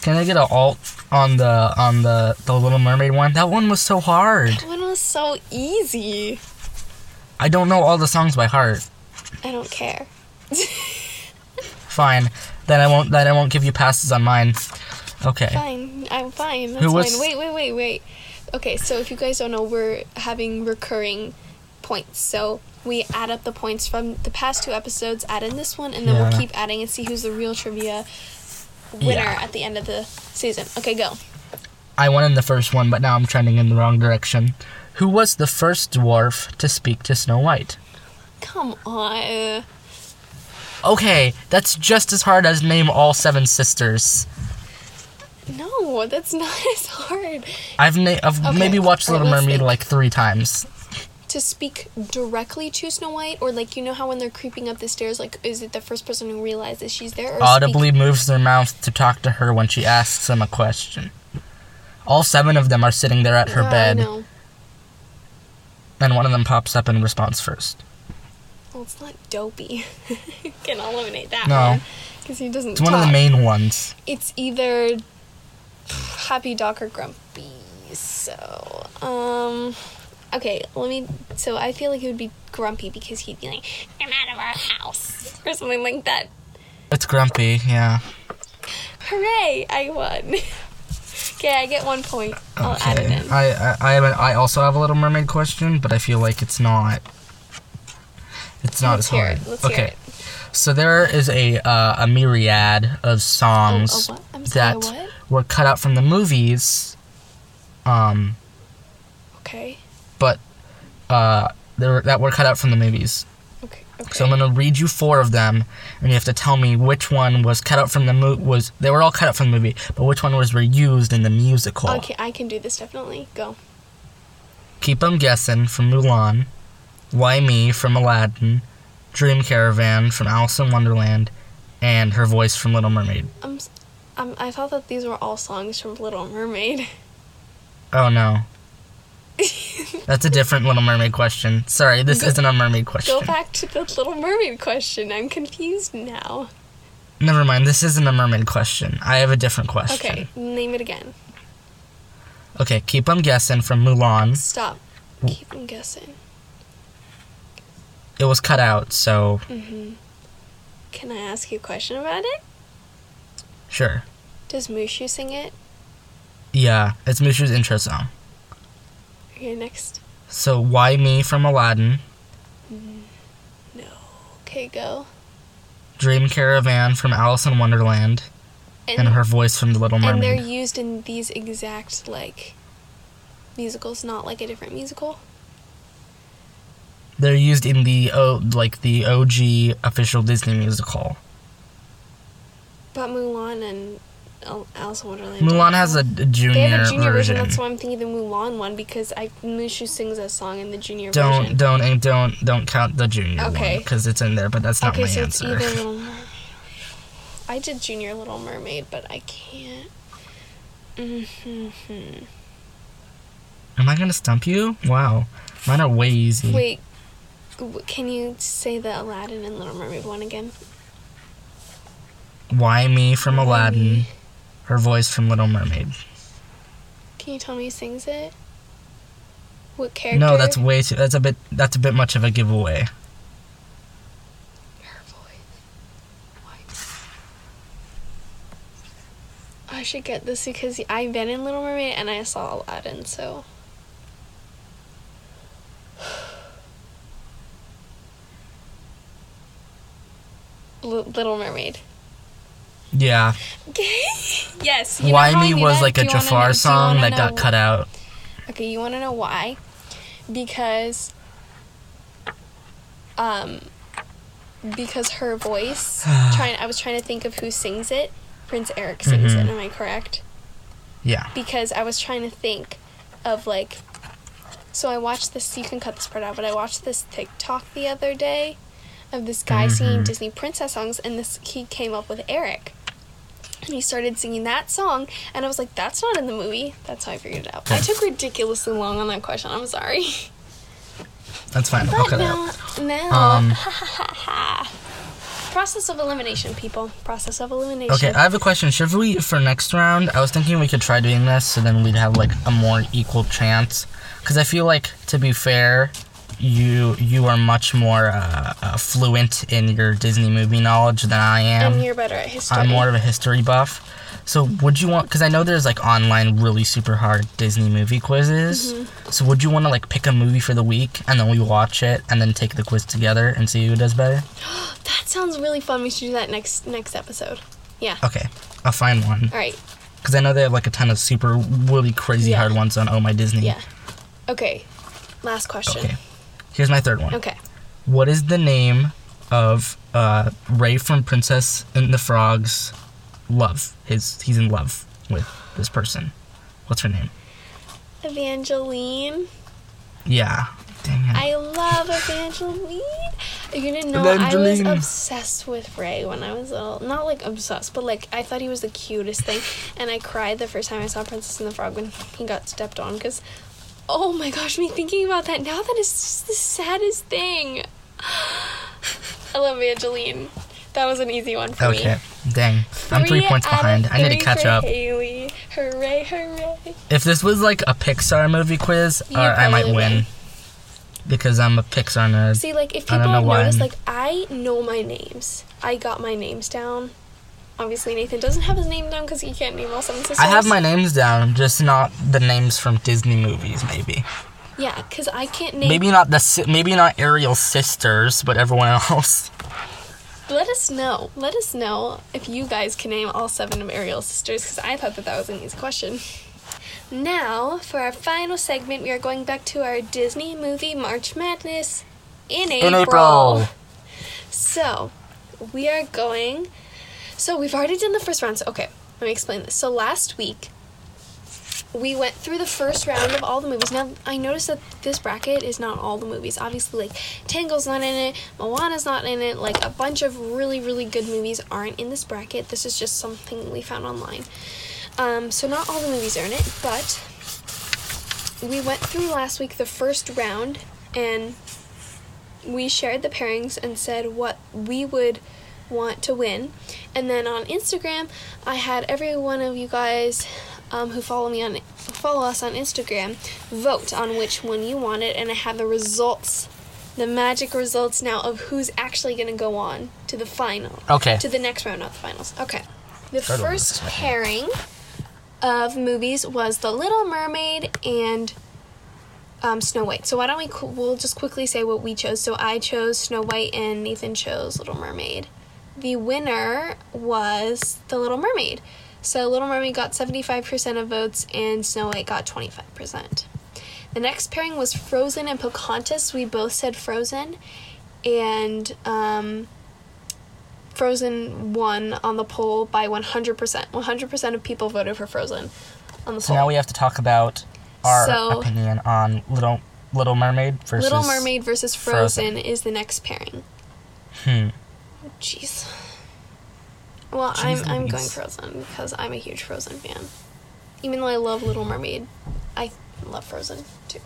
Can I get an alt on the on the the Little Mermaid one? That one was so hard. That one was so easy. I don't know all the songs by heart. I don't care. [LAUGHS] Fine. Then I won't. Then I won't give you passes on mine. Okay. Fine. I'm fine. That's Who was- fine. Wait, wait, wait, wait. Okay, so if you guys don't know, we're having recurring points. So we add up the points from the past two episodes, add in this one, and then Yeah. we'll keep adding and see who's the real trivia winner Yeah. at the end of the season. Okay, go. I won in the first one, but now I'm trending in the wrong direction. Who was the first dwarf to speak to Snow White? Come on. Okay, that's just as hard as name all seven sisters. No, that's [LAUGHS] not as hard. I've na- I've Okay, maybe watched Little Mermaid like three times. To speak directly to Snow White, or like you know how when they're creeping up the stairs, like is it the first person who realizes she's there, or speak- Audibly moves their mouth to talk to her when she asks them a question. All seven of them are sitting there at her bed, and one of them pops up in response first. Well, it's not dopey. [LAUGHS] Can eliminate that No. because he doesn't. It's one of the main ones. It's either happy doc or grumpy. So, um, okay, let me. So I feel like it would be grumpy because he'd be like, "I'm out of our house" or something like that. It's grumpy, yeah. Hooray! I won. okay, I get one point. I'll add it Okay. in. I I I, have a, I also have a Little Mermaid question, but I feel like it's not. It's not Let's as hard. okay. So there is a uh, a myriad of songs Oh, a what? I'm sorry, that were cut out from the movies. Um, Okay. But uh, they were, that were cut out from the movies. Okay. Okay. So I'm gonna read you four of them, and you have to tell me which one was cut out from the mo- was. They were all cut out from the movie, but which one was reused in the musical? Okay, I can do this definitely. Go. Keep 'em guessing from Mulan, Why Me from Aladdin, Dream Caravan from Alice in Wonderland, and Her Voice from Little Mermaid. I'm, um, I thought that these were all songs from Little Mermaid. Oh no. That's a different Little Mermaid question. Sorry, this Go- isn't a mermaid question. Go back to the Little Mermaid question. I'm confused now. Never mind, this isn't a mermaid question. I have a different question. Okay, name it again. Okay, Keep 'em guessing from Mulan. Stop. Keep on guessing. It was cut out, so Mm-hmm. Can I ask you a question about it? Sure. Does Mushu sing it? Yeah, it's Mushu's intro song. Okay, next. So why me from Aladdin, mm, No. Okay, go. Dream Caravan from Alice in Wonderland, and her voice from The Little Mermaid. and they're used in these exact like musicals, not like a different musical. They're used in the oh like the OG official Disney musical. But Mulan and Alice in Wonderland. Mulan has a, a junior, They have a junior version. version. That's why I'm thinking the Mulan one because I Mushu sings that song in the junior Don't version. don't and don't don't count the junior Okay. one because it's in there, but that's not okay, my so answer. it's either Little [LAUGHS] Mermaid. I did Junior Little Mermaid, but I can't. Mm-hmm. Am I gonna stump you? Wow, mine are way easy. Wait, can you say the Aladdin and Little Mermaid one again? Why me from Aladdin? Her voice from Little Mermaid. Can you tell me who sings it? What character? No, that's way too. That's a bit. That's a bit much of a giveaway. her voice. What? I should get this because I've been in Little Mermaid and I saw Aladdin, so. [SIGHS] L- Little Mermaid. Yeah, yes. you Why Me was that? like a Do know- Jafar song that know got cut out. Okay, you want to know why? Because, um, because her voice. [SIGHS] trying, I was trying to think of who sings it. Prince Eric sings Mhm. it. Am I correct? Yeah. Because I was trying to think of like. So I watched this. You can cut this part out, but I watched this TikTok the other day, of this guy singing Mhm. Disney princess songs, and this he came up with Eric. And he started singing that song, and I was like, "That's not in the movie." That's how I figured it out. I took ridiculously long on that question. I'm sorry. That's fine. I'll But now, Um, [LAUGHS] process of elimination, people. Process of elimination. Okay, I have a question. Should we, for next round, I was thinking we could try doing this so then we'd have like a more equal chance. Because I feel like, to be fair, you you are much more uh, uh, fluent in your Disney movie knowledge than I am. and you're better at history. I'm more of a history buff. So would you want? Because I know there's like online really super hard Disney movie quizzes. Mm-hmm. So would you want to like pick a movie for the week and then we watch it and then take the quiz together and see who does better? [GASPS] That sounds really fun. We should do that next next episode. Yeah. Okay, I'll find one. All right. Because I know they have like a ton of super really crazy Yeah. hard ones on Oh My Disney. Yeah. Okay. Last question. Okay. Here's my third one. Okay. What is the name of uh, Ray from Princess and the Frogs? Love. His he's in love with this person. What's her name? Evangeline. Yeah. Dang it. I love Evangeline. You didn't know I was obsessed with Ray when I was little. Not like obsessed, but like I thought he was the cutest thing. And I cried the first time I saw Princess and the Frog when he got stepped on because, oh my gosh, me thinking about that now, that is just the saddest thing. [SIGHS] I love Evangeline. That was an easy one for me. Okay. Dang. I'm three points behind. I need to catch up. Haley. Hooray, hooray. If this was like a Pixar movie quiz, uh, I might win. win. Because I'm a Pixar nerd. See, like, if people have noticed, like, I know my names. I got my names down. Obviously, Nathan doesn't have his name down because he can't name all seven sisters. I have my names down, just not the names from Disney movies. Maybe. Yeah, because I can't name. Maybe not the si- maybe not Ariel's sisters, but everyone else. Let us know. Let us know if you guys can name all seven of Ariel's sisters because I thought that that was an easy question. Now, for our final segment, we are going back to our Disney movie March Madness in April. In April. So, we are going. So, we've already done the first round. So, okay, let me explain this. So, last week, we went through the first round of all the movies. Now, I noticed that this bracket is not all the movies. Obviously, like, Tangle's not in it, Moana's not in it, like, a bunch of really, really good movies aren't in this bracket. This is just something we found online. Um, so, not all the movies are in it, but we went through last week the first round and we shared the pairings and said what we would want to win. And then on Instagram, I had every one of you guys um, who follow me on follow us on Instagram vote on which one you wanted, and I had the results the magic results now of who's actually going to go on to the final. Okay. To the next round, not the finals. Okay. The Third first pairing of movies was The Little Mermaid and um, Snow White. So why don't we we'll just quickly say what we chose. So I chose Snow White and Nathan chose Little Mermaid. The winner was The Little Mermaid. So Little Mermaid got 75% of votes and Snow White got 25%. The next pairing was Frozen and Pocahontas. We both said Frozen and um, Frozen won on the poll by 100%. 100% of people voted for Frozen on the So poll. now we have to talk about our So- opinion on Little Little Mermaid versus Little Mermaid versus Frozen, Frozen. is the next pairing. Hmm. Jeez. Well, Jeez I'm I'm going Frozen because I'm a huge Frozen fan. Even though I love Little Mermaid, I love Frozen too.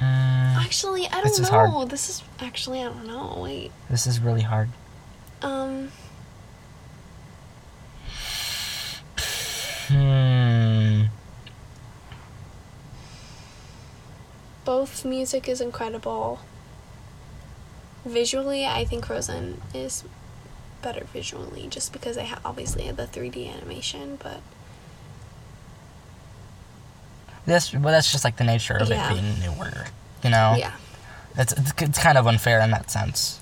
Mm, Actually, I don't is know. hard. This is actually I don't know. Wait. this is really hard. Um. Hmm. Both music is incredible. Visually, I think Frozen is better visually, just because I ha- obviously have the 3D animation. But This, well, that's just like the nature of Yeah. it being newer. You know, yeah. it's, it's it's kind of unfair in that sense.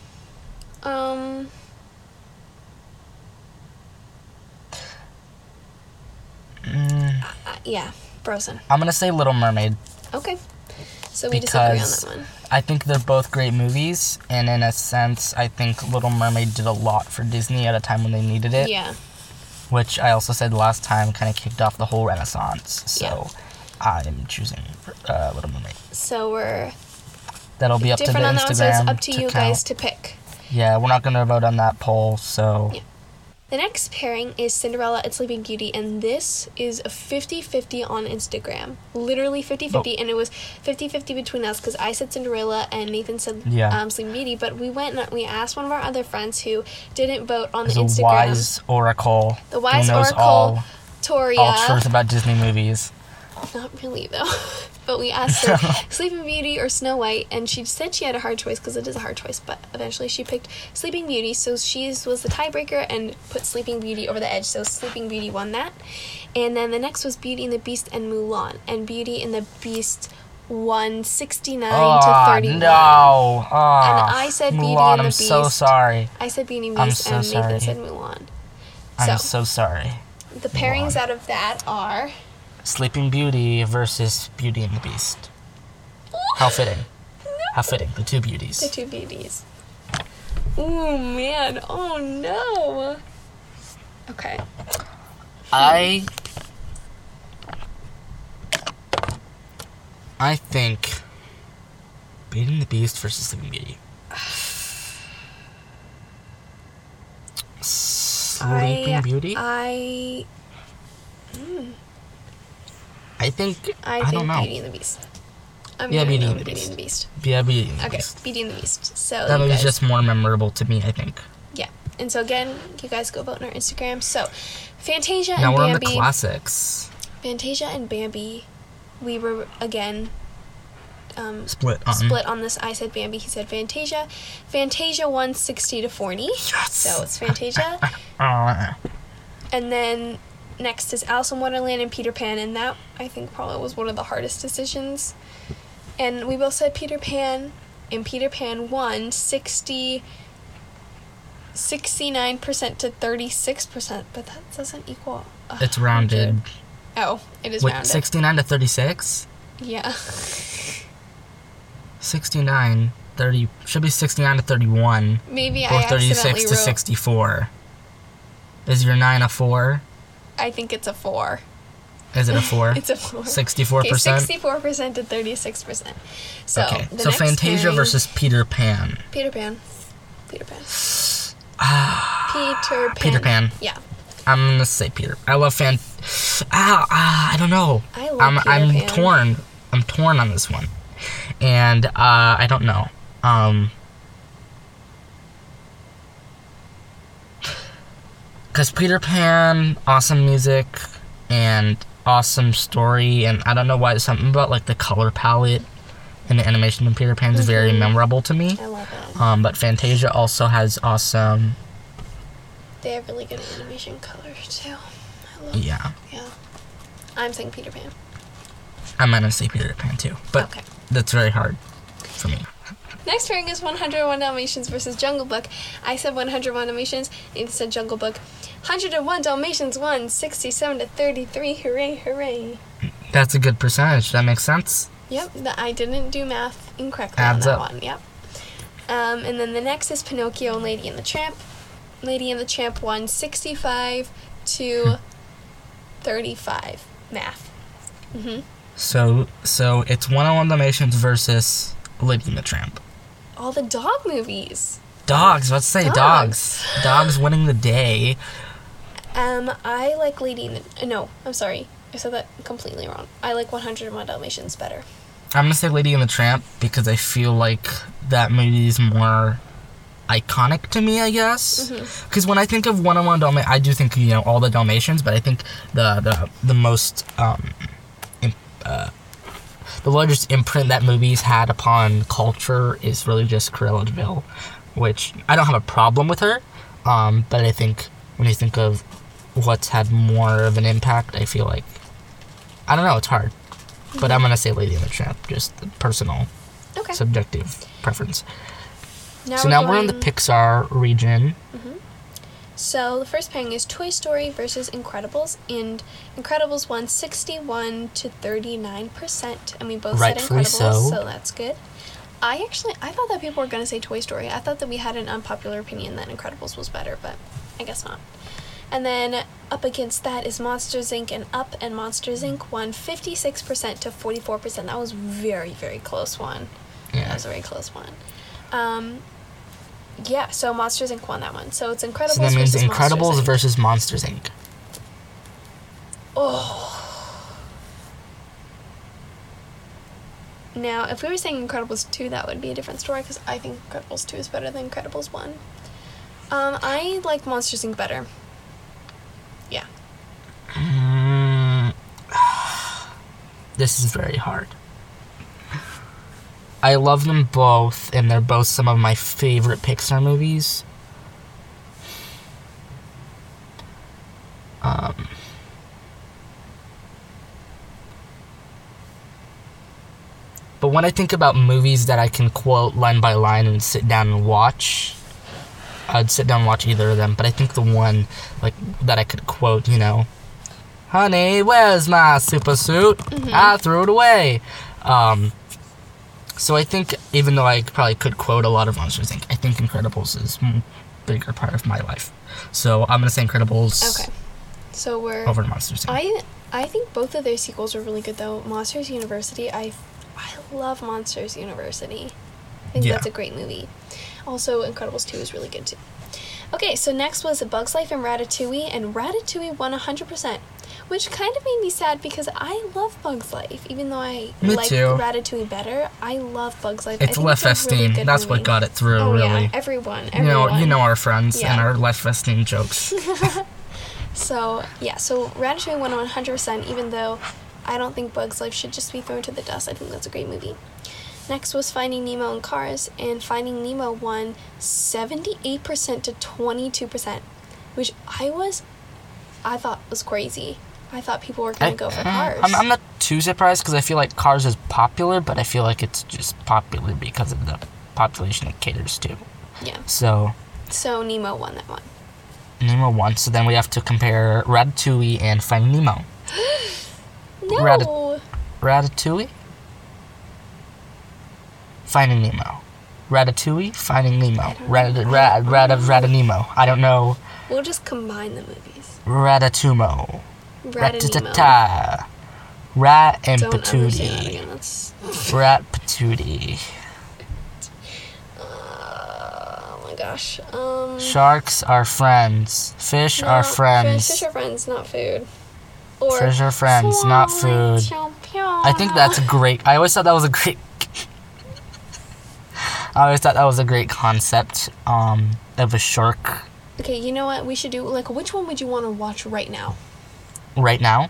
Um. Mm, uh, yeah. Frozen. I'm gonna say Little Mermaid. Okay. So we disagree on that one. I think they're both great movies, and in a sense, I think Little Mermaid did a lot for Disney at a time when they needed it. Yeah. Which I also said last time kind of kicked off the whole Renaissance. So I'm choosing uh, Little Mermaid. So we're That'll be up to the on that. So it's Instagram up to, you count. guys to pick. Yeah, we're not gonna vote on that poll, so Yeah. The next pairing is Cinderella and Sleeping Beauty, and this is a 50 50 on Instagram. Literally 50 50, and it was 50 50 between us because I said Cinderella and Nathan said Yeah. um, Sleeping Beauty. But we went and we asked one of our other friends who didn't vote on the Instagram. wise oracle. the wise oracle, all, Toria. all truth about Disney movies. Not really though. [LAUGHS] but we asked her [LAUGHS] Sleeping Beauty or Snow White, and she said she had a hard choice because it is a hard choice. But eventually she picked Sleeping Beauty, so she was the tiebreaker and put Sleeping Beauty over the edge. So Sleeping Beauty won that. And then the next was Beauty and the Beast and Mulan, and Beauty and the Beast won sixty nine Oh to thirty one. no! Oh, And I said Beauty Mulan, and the Beast. I'm so sorry. I said Beauty and I'm Beast, so and sorry. Nathan said Mulan. I'm So so sorry. the pairings out of that are Sleeping Beauty versus Beauty and the Beast. How fitting. How fitting. The two beauties. The two beauties. Oh man. Oh no. Okay. I hmm. I think Beauty and the Beast versus [SIGHS] Sleeping Beauty. Sleeping I, Beauty? I I think I, I, think don't know. Beauty and the Beast. I'm Yeah, Beauty and the Beauty Beast. and the Beast. Yeah, Beauty and the Okay, Beast. Beauty and the Beast. So That movie's guys, just more memorable to me, I think. yeah. And so again, you guys go vote on our Instagram. So Fantasia. Now and we're on the Bambi. classics. Fantasia and Bambi. We were again um, Split on. split on this. I said Bambi. He said Fantasia. Fantasia won sixty to forty. Yes. So it's Fantasia. [LAUGHS] Uh, And then next is Alice in Wonderland and Peter Pan, and that I think probably was one of the hardest decisions. And we both said Peter Pan, and Peter Pan won 60, 69% to 36%, but that doesn't equal. a it's rounded. Oh, it is Wait, rounded. 69 to 36? Yeah. [LAUGHS] 69, 30, should be 69 to 31. Maybe Or I 36 accidentally to wrote. 64. Is your 9 a 4? I think it's a four. Is it a 4? [LAUGHS] It's a four. 64%? Okay, 64% to 36%. So, okay, so Fantasia pairing- versus Peter Pan. Peter Pan. Peter Pan. Peter Pan. Peter Pan. Yeah. I'm gonna say Peter. I love Fan. Ah, ah I don't know. I love I'm, Peter I'm Pan. torn. I'm torn on this one, and uh, I don't know. Um, because Peter Pan, awesome music and awesome story, and I don't know why it's something about like the color palette and the animation in Peter Pan is very memorable to me. I love it. Um, but Fantasia also has awesome. They have really good animation colors too. I love. Yeah, Yeah. I'm saying Peter Pan. I'm gonna say Peter Pan too, but Okay. that's very hard for me. Next pairing is 101 Dalmatians versus Jungle Book. I said 101 Dalmatians, and you said Jungle Book. 101 Dalmatians won 67 to 33. Hooray, hooray. That's a good percentage. That makes sense. Yep, the, I didn't do math incorrectly Adds on that up. one. Yep. Um, and then the next is Pinocchio and Lady and the Tramp. Lady and the Tramp won 65 to 35. Math. hmm So, so it's one-on-one Dalmatians versus Lady and the Tramp. All the dog movies. Dogs. Let's say dogs. Dogs. Dogs winning the day. Um, I like Lady uh, No, I'm sorry. I said that completely wrong. I like 101 Dalmatians better. I'm gonna say Lady and the Tramp because I feel like that movie is more iconic to me, I guess. Because when I think of one-on-one Dalmatians, I do think you know all the Dalmatians, but I think the the the most um, uh, the largest imprint that movies had upon culture is really just Cruella de Vil, which I don't have a problem with her, um, but I think when you think of what's had more of an impact, I feel like I don't know, it's hard. But I'm gonna say Lady and the Tramp, just personal, Okay. subjective preference. now so now we're in the Pixar region. So the first pairing is Toy Story versus Incredibles, and Incredibles won 61 to 39 percent, and we both Rightfully said Incredibles, so. so that's good. I actually I thought that people were gonna say Toy Story. I thought that we had an unpopular opinion that Incredibles was better, but I guess not. And then up against that is Monsters Inc. and Up, and Monsters Inc. won 56% to 44%. That was very, very close one. That Yeah. was a very close one. Um, yeah, so Monsters Inc. won that one. So it's Incredibles So that means versus Incredibles Monsters versus Monsters Inc. Oh. Now, if we were saying Incredibles 2, that would be a different story because I think Incredibles 2 is better than Incredibles 1. Um, I like Monsters Inc. better. Yeah. Mm, [SIGHS] this is very hard. I love them both, and they're both some of my favorite Pixar movies. Um, but when I think about movies that I can quote line by line and sit down and watch, I'd sit down and watch either of them. But I think the one like that I could quote, you know, honey, where's my super suit? I threw it away. Um, so I think even though I probably could quote a lot of Monsters Inc., I think Incredibles is a bigger part of my life. So I'm gonna say Incredibles Okay. So we're. over to Monsters Inc. I I think both of their sequels are really good though. Monsters University, I I love Monsters University. I think Yeah. that's a great movie. Also, Incredibles 2 is really good too. Okay, so next was Bug's Life and Ratatouille, and Ratatouille won 100%, which kind of made me sad because I love Bug's Life. Even though I Me like too. Ratatouille better, I love Bug's Life. It's a really That's what got it through, Oh really. yeah, everyone, you know, you know our friends and our left Esteem jokes. [LAUGHS] So yeah, so Ratatouille won 100%, even though I don't think Bug's Life should just be thrown to the dust. I think that's a great movie. Next was Finding Nemo and Cars, and Finding Nemo won 78% to 22%, which I was, I thought was crazy. I thought people were gonna go for uh, Cars. I'm, I'm not too surprised because I feel like Cars is popular, but I feel like it's just popular because of the population it caters to. yeah. So So Nemo won that one. Nemo won. So then we have to compare Ratatouille and Finding Nemo. [GASPS] No. Ratat- Ratatouille. Finding Nemo. Ratatouille, Finding Nemo. Rat, rat, rat, rat, Nemo. I don't know. we'll just combine the movies. Ratatumo. Rat. Ratatata. Rat and Don't Patootie. [LAUGHS] Rat Patootie. Oh my gosh. Um. Sharks are friends. Fish are friends. Fish are friends, not food. Or Fish are friends, not food. I think that's a great. I always thought that was a great. [LAUGHS] I always thought that was a great concept um, of a shark. Okay, you know what? We should do like which one would you want to watch right now? Right now,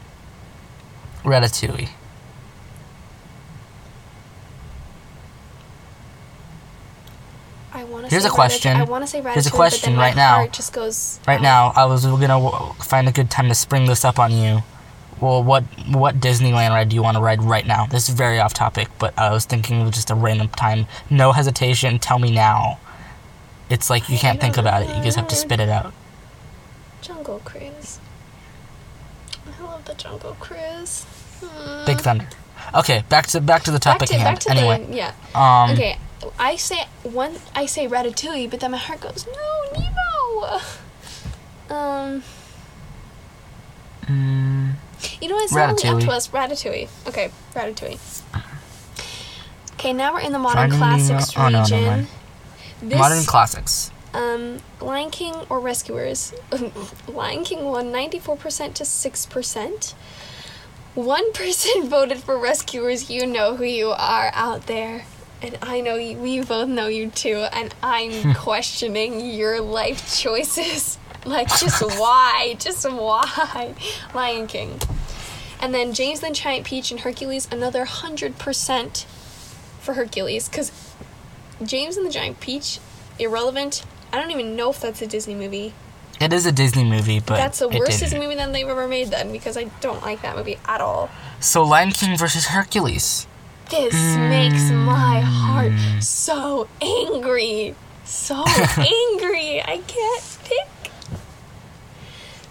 Ratatouille. want to. Here's a question. I want to say Here's a question right now. goes Right out. now, I was gonna w- find a good time to spring this up on you. Well, what what Disneyland ride do you want to ride right now? This is very off topic, but I was thinking of just a random time. No hesitation. Tell me now. It's like you can't think about it. You just have to spit it out. Jungle Cruise. The Jungle Cruise. Hmm. Big Thunder. Okay, back to back to the back topic to at hand. back to anyway, the yeah. um, Okay, I say one. I say Ratatouille, but then my heart goes no, Nemo. [LAUGHS] Um, mm, you know what? It's not really up to us. Ratatouille. Okay, Ratatouille. Okay, now we're in the modern Finding classics Nemo- oh, no, no, region. this, modern classics. Um, Lion King or Rescuers. [LAUGHS] Lion King won ninety four percent to six percent. One person [LAUGHS] voted for Rescuers. You know who you are out there. And I know you, we both know you too. And I'm [LAUGHS] questioning your life choices. Like, just why? Just why? Lion King. And then James and the Giant Peach and Hercules, another 100% for Hercules. Because James and the Giant Peach, irrelevant. I don't even know if that's a Disney movie. It is a Disney movie, but that's the worst. Disney movie that they've ever made, then, because I don't like that movie at all. So Lion King versus Hercules. This hmm. makes my heart so angry. So [LAUGHS] angry. I can't pick.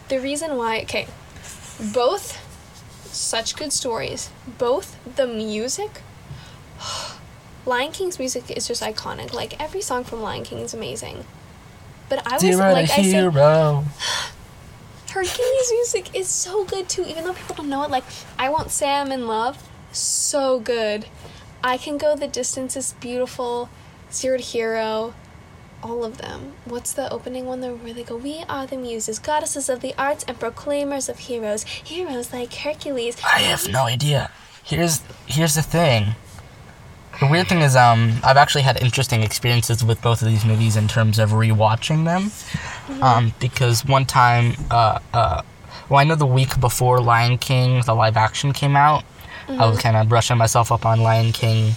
The reason why, okay, both such good stories. Both the music. [SIGHS] Lion King's music is just iconic. Like every song from Lion King is amazing. But I was Zero like I hero. [GASPS] Hercules music is so good too, even though people don't know it. Like, I Won't Say I'm in Love, so good. I Can Go the Distance is beautiful. Zero to Hero, all of them. What's the opening one there where they go, We are the muses, goddesses of the arts, and proclaimers of heroes. Heroes like Hercules. I have no idea. Here's here's the thing. The weird thing is, um, I've actually had interesting experiences with both of these movies in terms of rewatching them. Um, because one time, uh, uh, well, I know the week before Lion King, the live action came out, I was kind of brushing myself up on Lion King,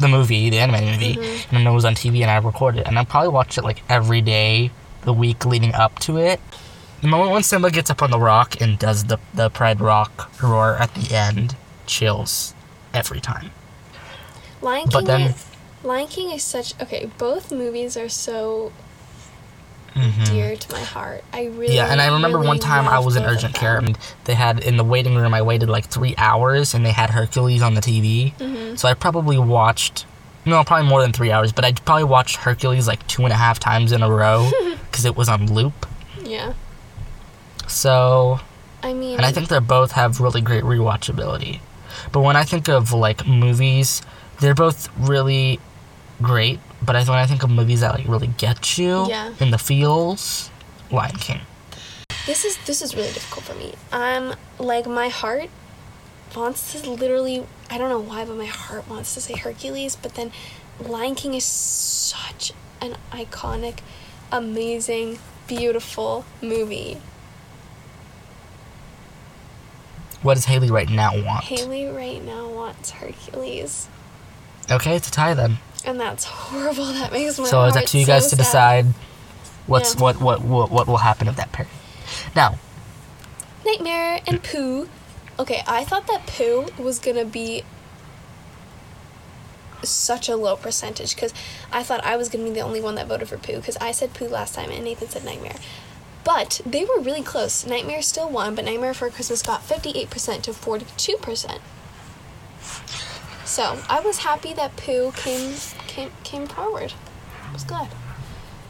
the movie, the animated movie, and then it was on TV and I recorded it. And I probably watched it like every day the week leading up to it. The moment when Simba gets up on the rock and does the, the Pride Rock roar at the end, chills every time. Lion King, then- is, Lion King is such. Okay, both movies are so Mhm. dear to my heart. I really. Yeah, and I remember really one time I was in urgent care and they had in the waiting room I waited like three hours and they had Hercules on the TV. Mhm. So I probably watched no, probably more than three hours, but I probably watched Hercules like two and a half times in a row [LAUGHS] because it was on loop. Yeah, So, I mean. and I think they both have really great rewatchability. But when I think of like movies, they're both really great. But I, when I think of movies that like really get you Yeah. in the feels, Lion King. This is this is really difficult for me. Um, like my heart wants to literally. I don't know why, but my heart wants to say Hercules. But then, Lion King is such an iconic, amazing, beautiful movie. What does Haley right now want? Haley right now wants Hercules, Okay, it's a tie then. and that's horrible. That makes my so it's up to you guys so to sad. decide what's Yeah. what, what what what will happen of that pair. Now, Nightmare and Pooh. Okay, I thought that Pooh was gonna be such a low percentage because I thought I was gonna be the only one that voted for Pooh because I said Pooh last time and Nathan said Nightmare. But they were really close. Nightmare still won, but Nightmare for Christmas got 58% to 42%. So I was happy that Pooh came came came forward. It was good.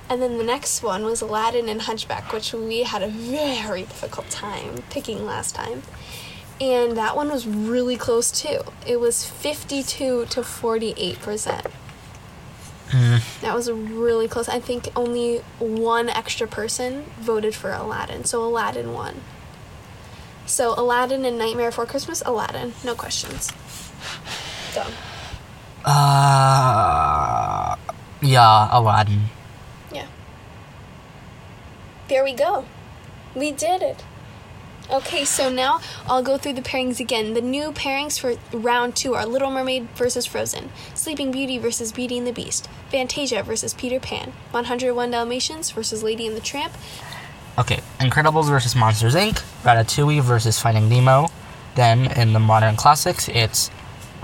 And then the next one was Aladdin and Hunchback, which we had a very difficult time picking last time. And that one was really close too. It was 52 to 48%. Mm. That was really close. I think only one extra person voted for Aladdin. So Aladdin won. So Aladdin and Nightmare Before Christmas, Aladdin. No questions. Done. uh, yeah, Aladdin. Yeah. There we go. We did it. Okay, so now I'll go through the pairings again. The new pairings for round two are Little Mermaid versus Frozen, Sleeping Beauty versus Beauty and the Beast, Fantasia versus Peter Pan, 101 Dalmatians versus Lady and the Tramp, Okay, Incredibles versus Monsters Inc., Ratatouille versus Finding Nemo. Then in the modern classics, it's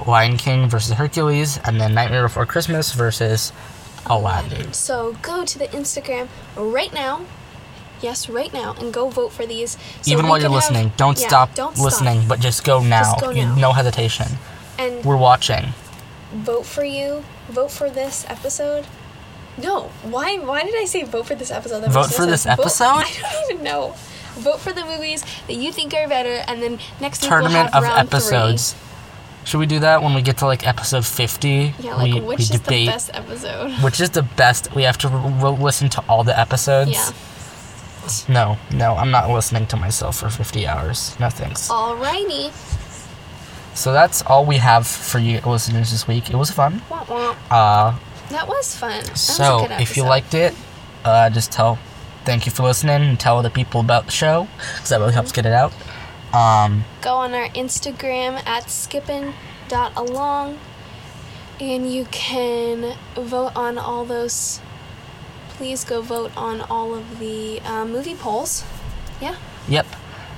Lion King versus Hercules, and then Nightmare Before Christmas versus Aladdin. So go to the Instagram right now. Yes, right now, and go vote for these. so Even while you're can have- listening, don't yeah, stop don't stop. listening, but just go now. go You- now. No hesitation. And We're watching. vote for you. Vote for this episode. No, why? Why did I say vote for this episode? That Vote for this. Vote- episode? [LAUGHS] I don't even know. Vote for the movies that you think are better, and then next week Tournament we'll have of episodes. Should we do that when we get to like episode 50? Yeah, like we, which we is debate the best episode? which is the best. We have to re- listen to all the episodes. Yeah. No, no, I'm not listening to myself for 50 hours. No thanks. Alrighty. So that's all we have for you listeners this week. It was fun. Wah, wah. Uh, That was fun. That was a so good if you liked it, uh, just tell, thank you for listening, and tell other people about the show because that really helps get it out. Um, go on our Instagram at skippin.along and you can vote on all those. Please go vote on all of the uh, movie polls. Yeah. Yep.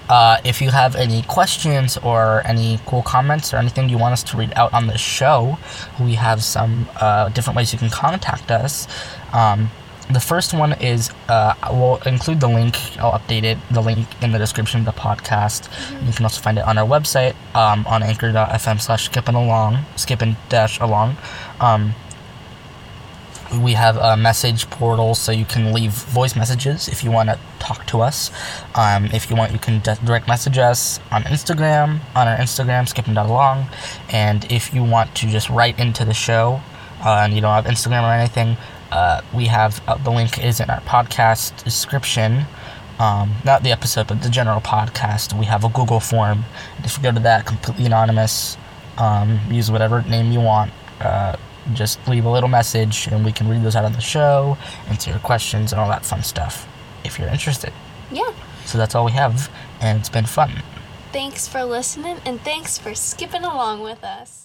Uh, if you have any questions or any cool comments or anything you want us to read out on the show, we have some uh, different ways you can contact us. Um, the first one is uh, we'll include the link. I'll update it. The link in the description of the podcast. You can also find it on our website um, on anchor.fm slash skipping along, skipping dash along. Um, we have a message portal so you can leave voice messages if you want to talk to us. Um, if you want, you can di- direct message us on Instagram, on our Instagram, skipping along. And if you want to just write into the show uh, and you don't have Instagram or anything, uh, we have uh, the link is in our podcast description. Um, not the episode, but the general podcast. We have a Google form. If you go to that, completely anonymous, um, use whatever name you want. Uh, just leave a little message and we can read those out on the show, answer your questions, and all that fun stuff if you're interested. Yeah. So that's all we have, and it's been fun. Thanks for listening and thanks for skipping along with us.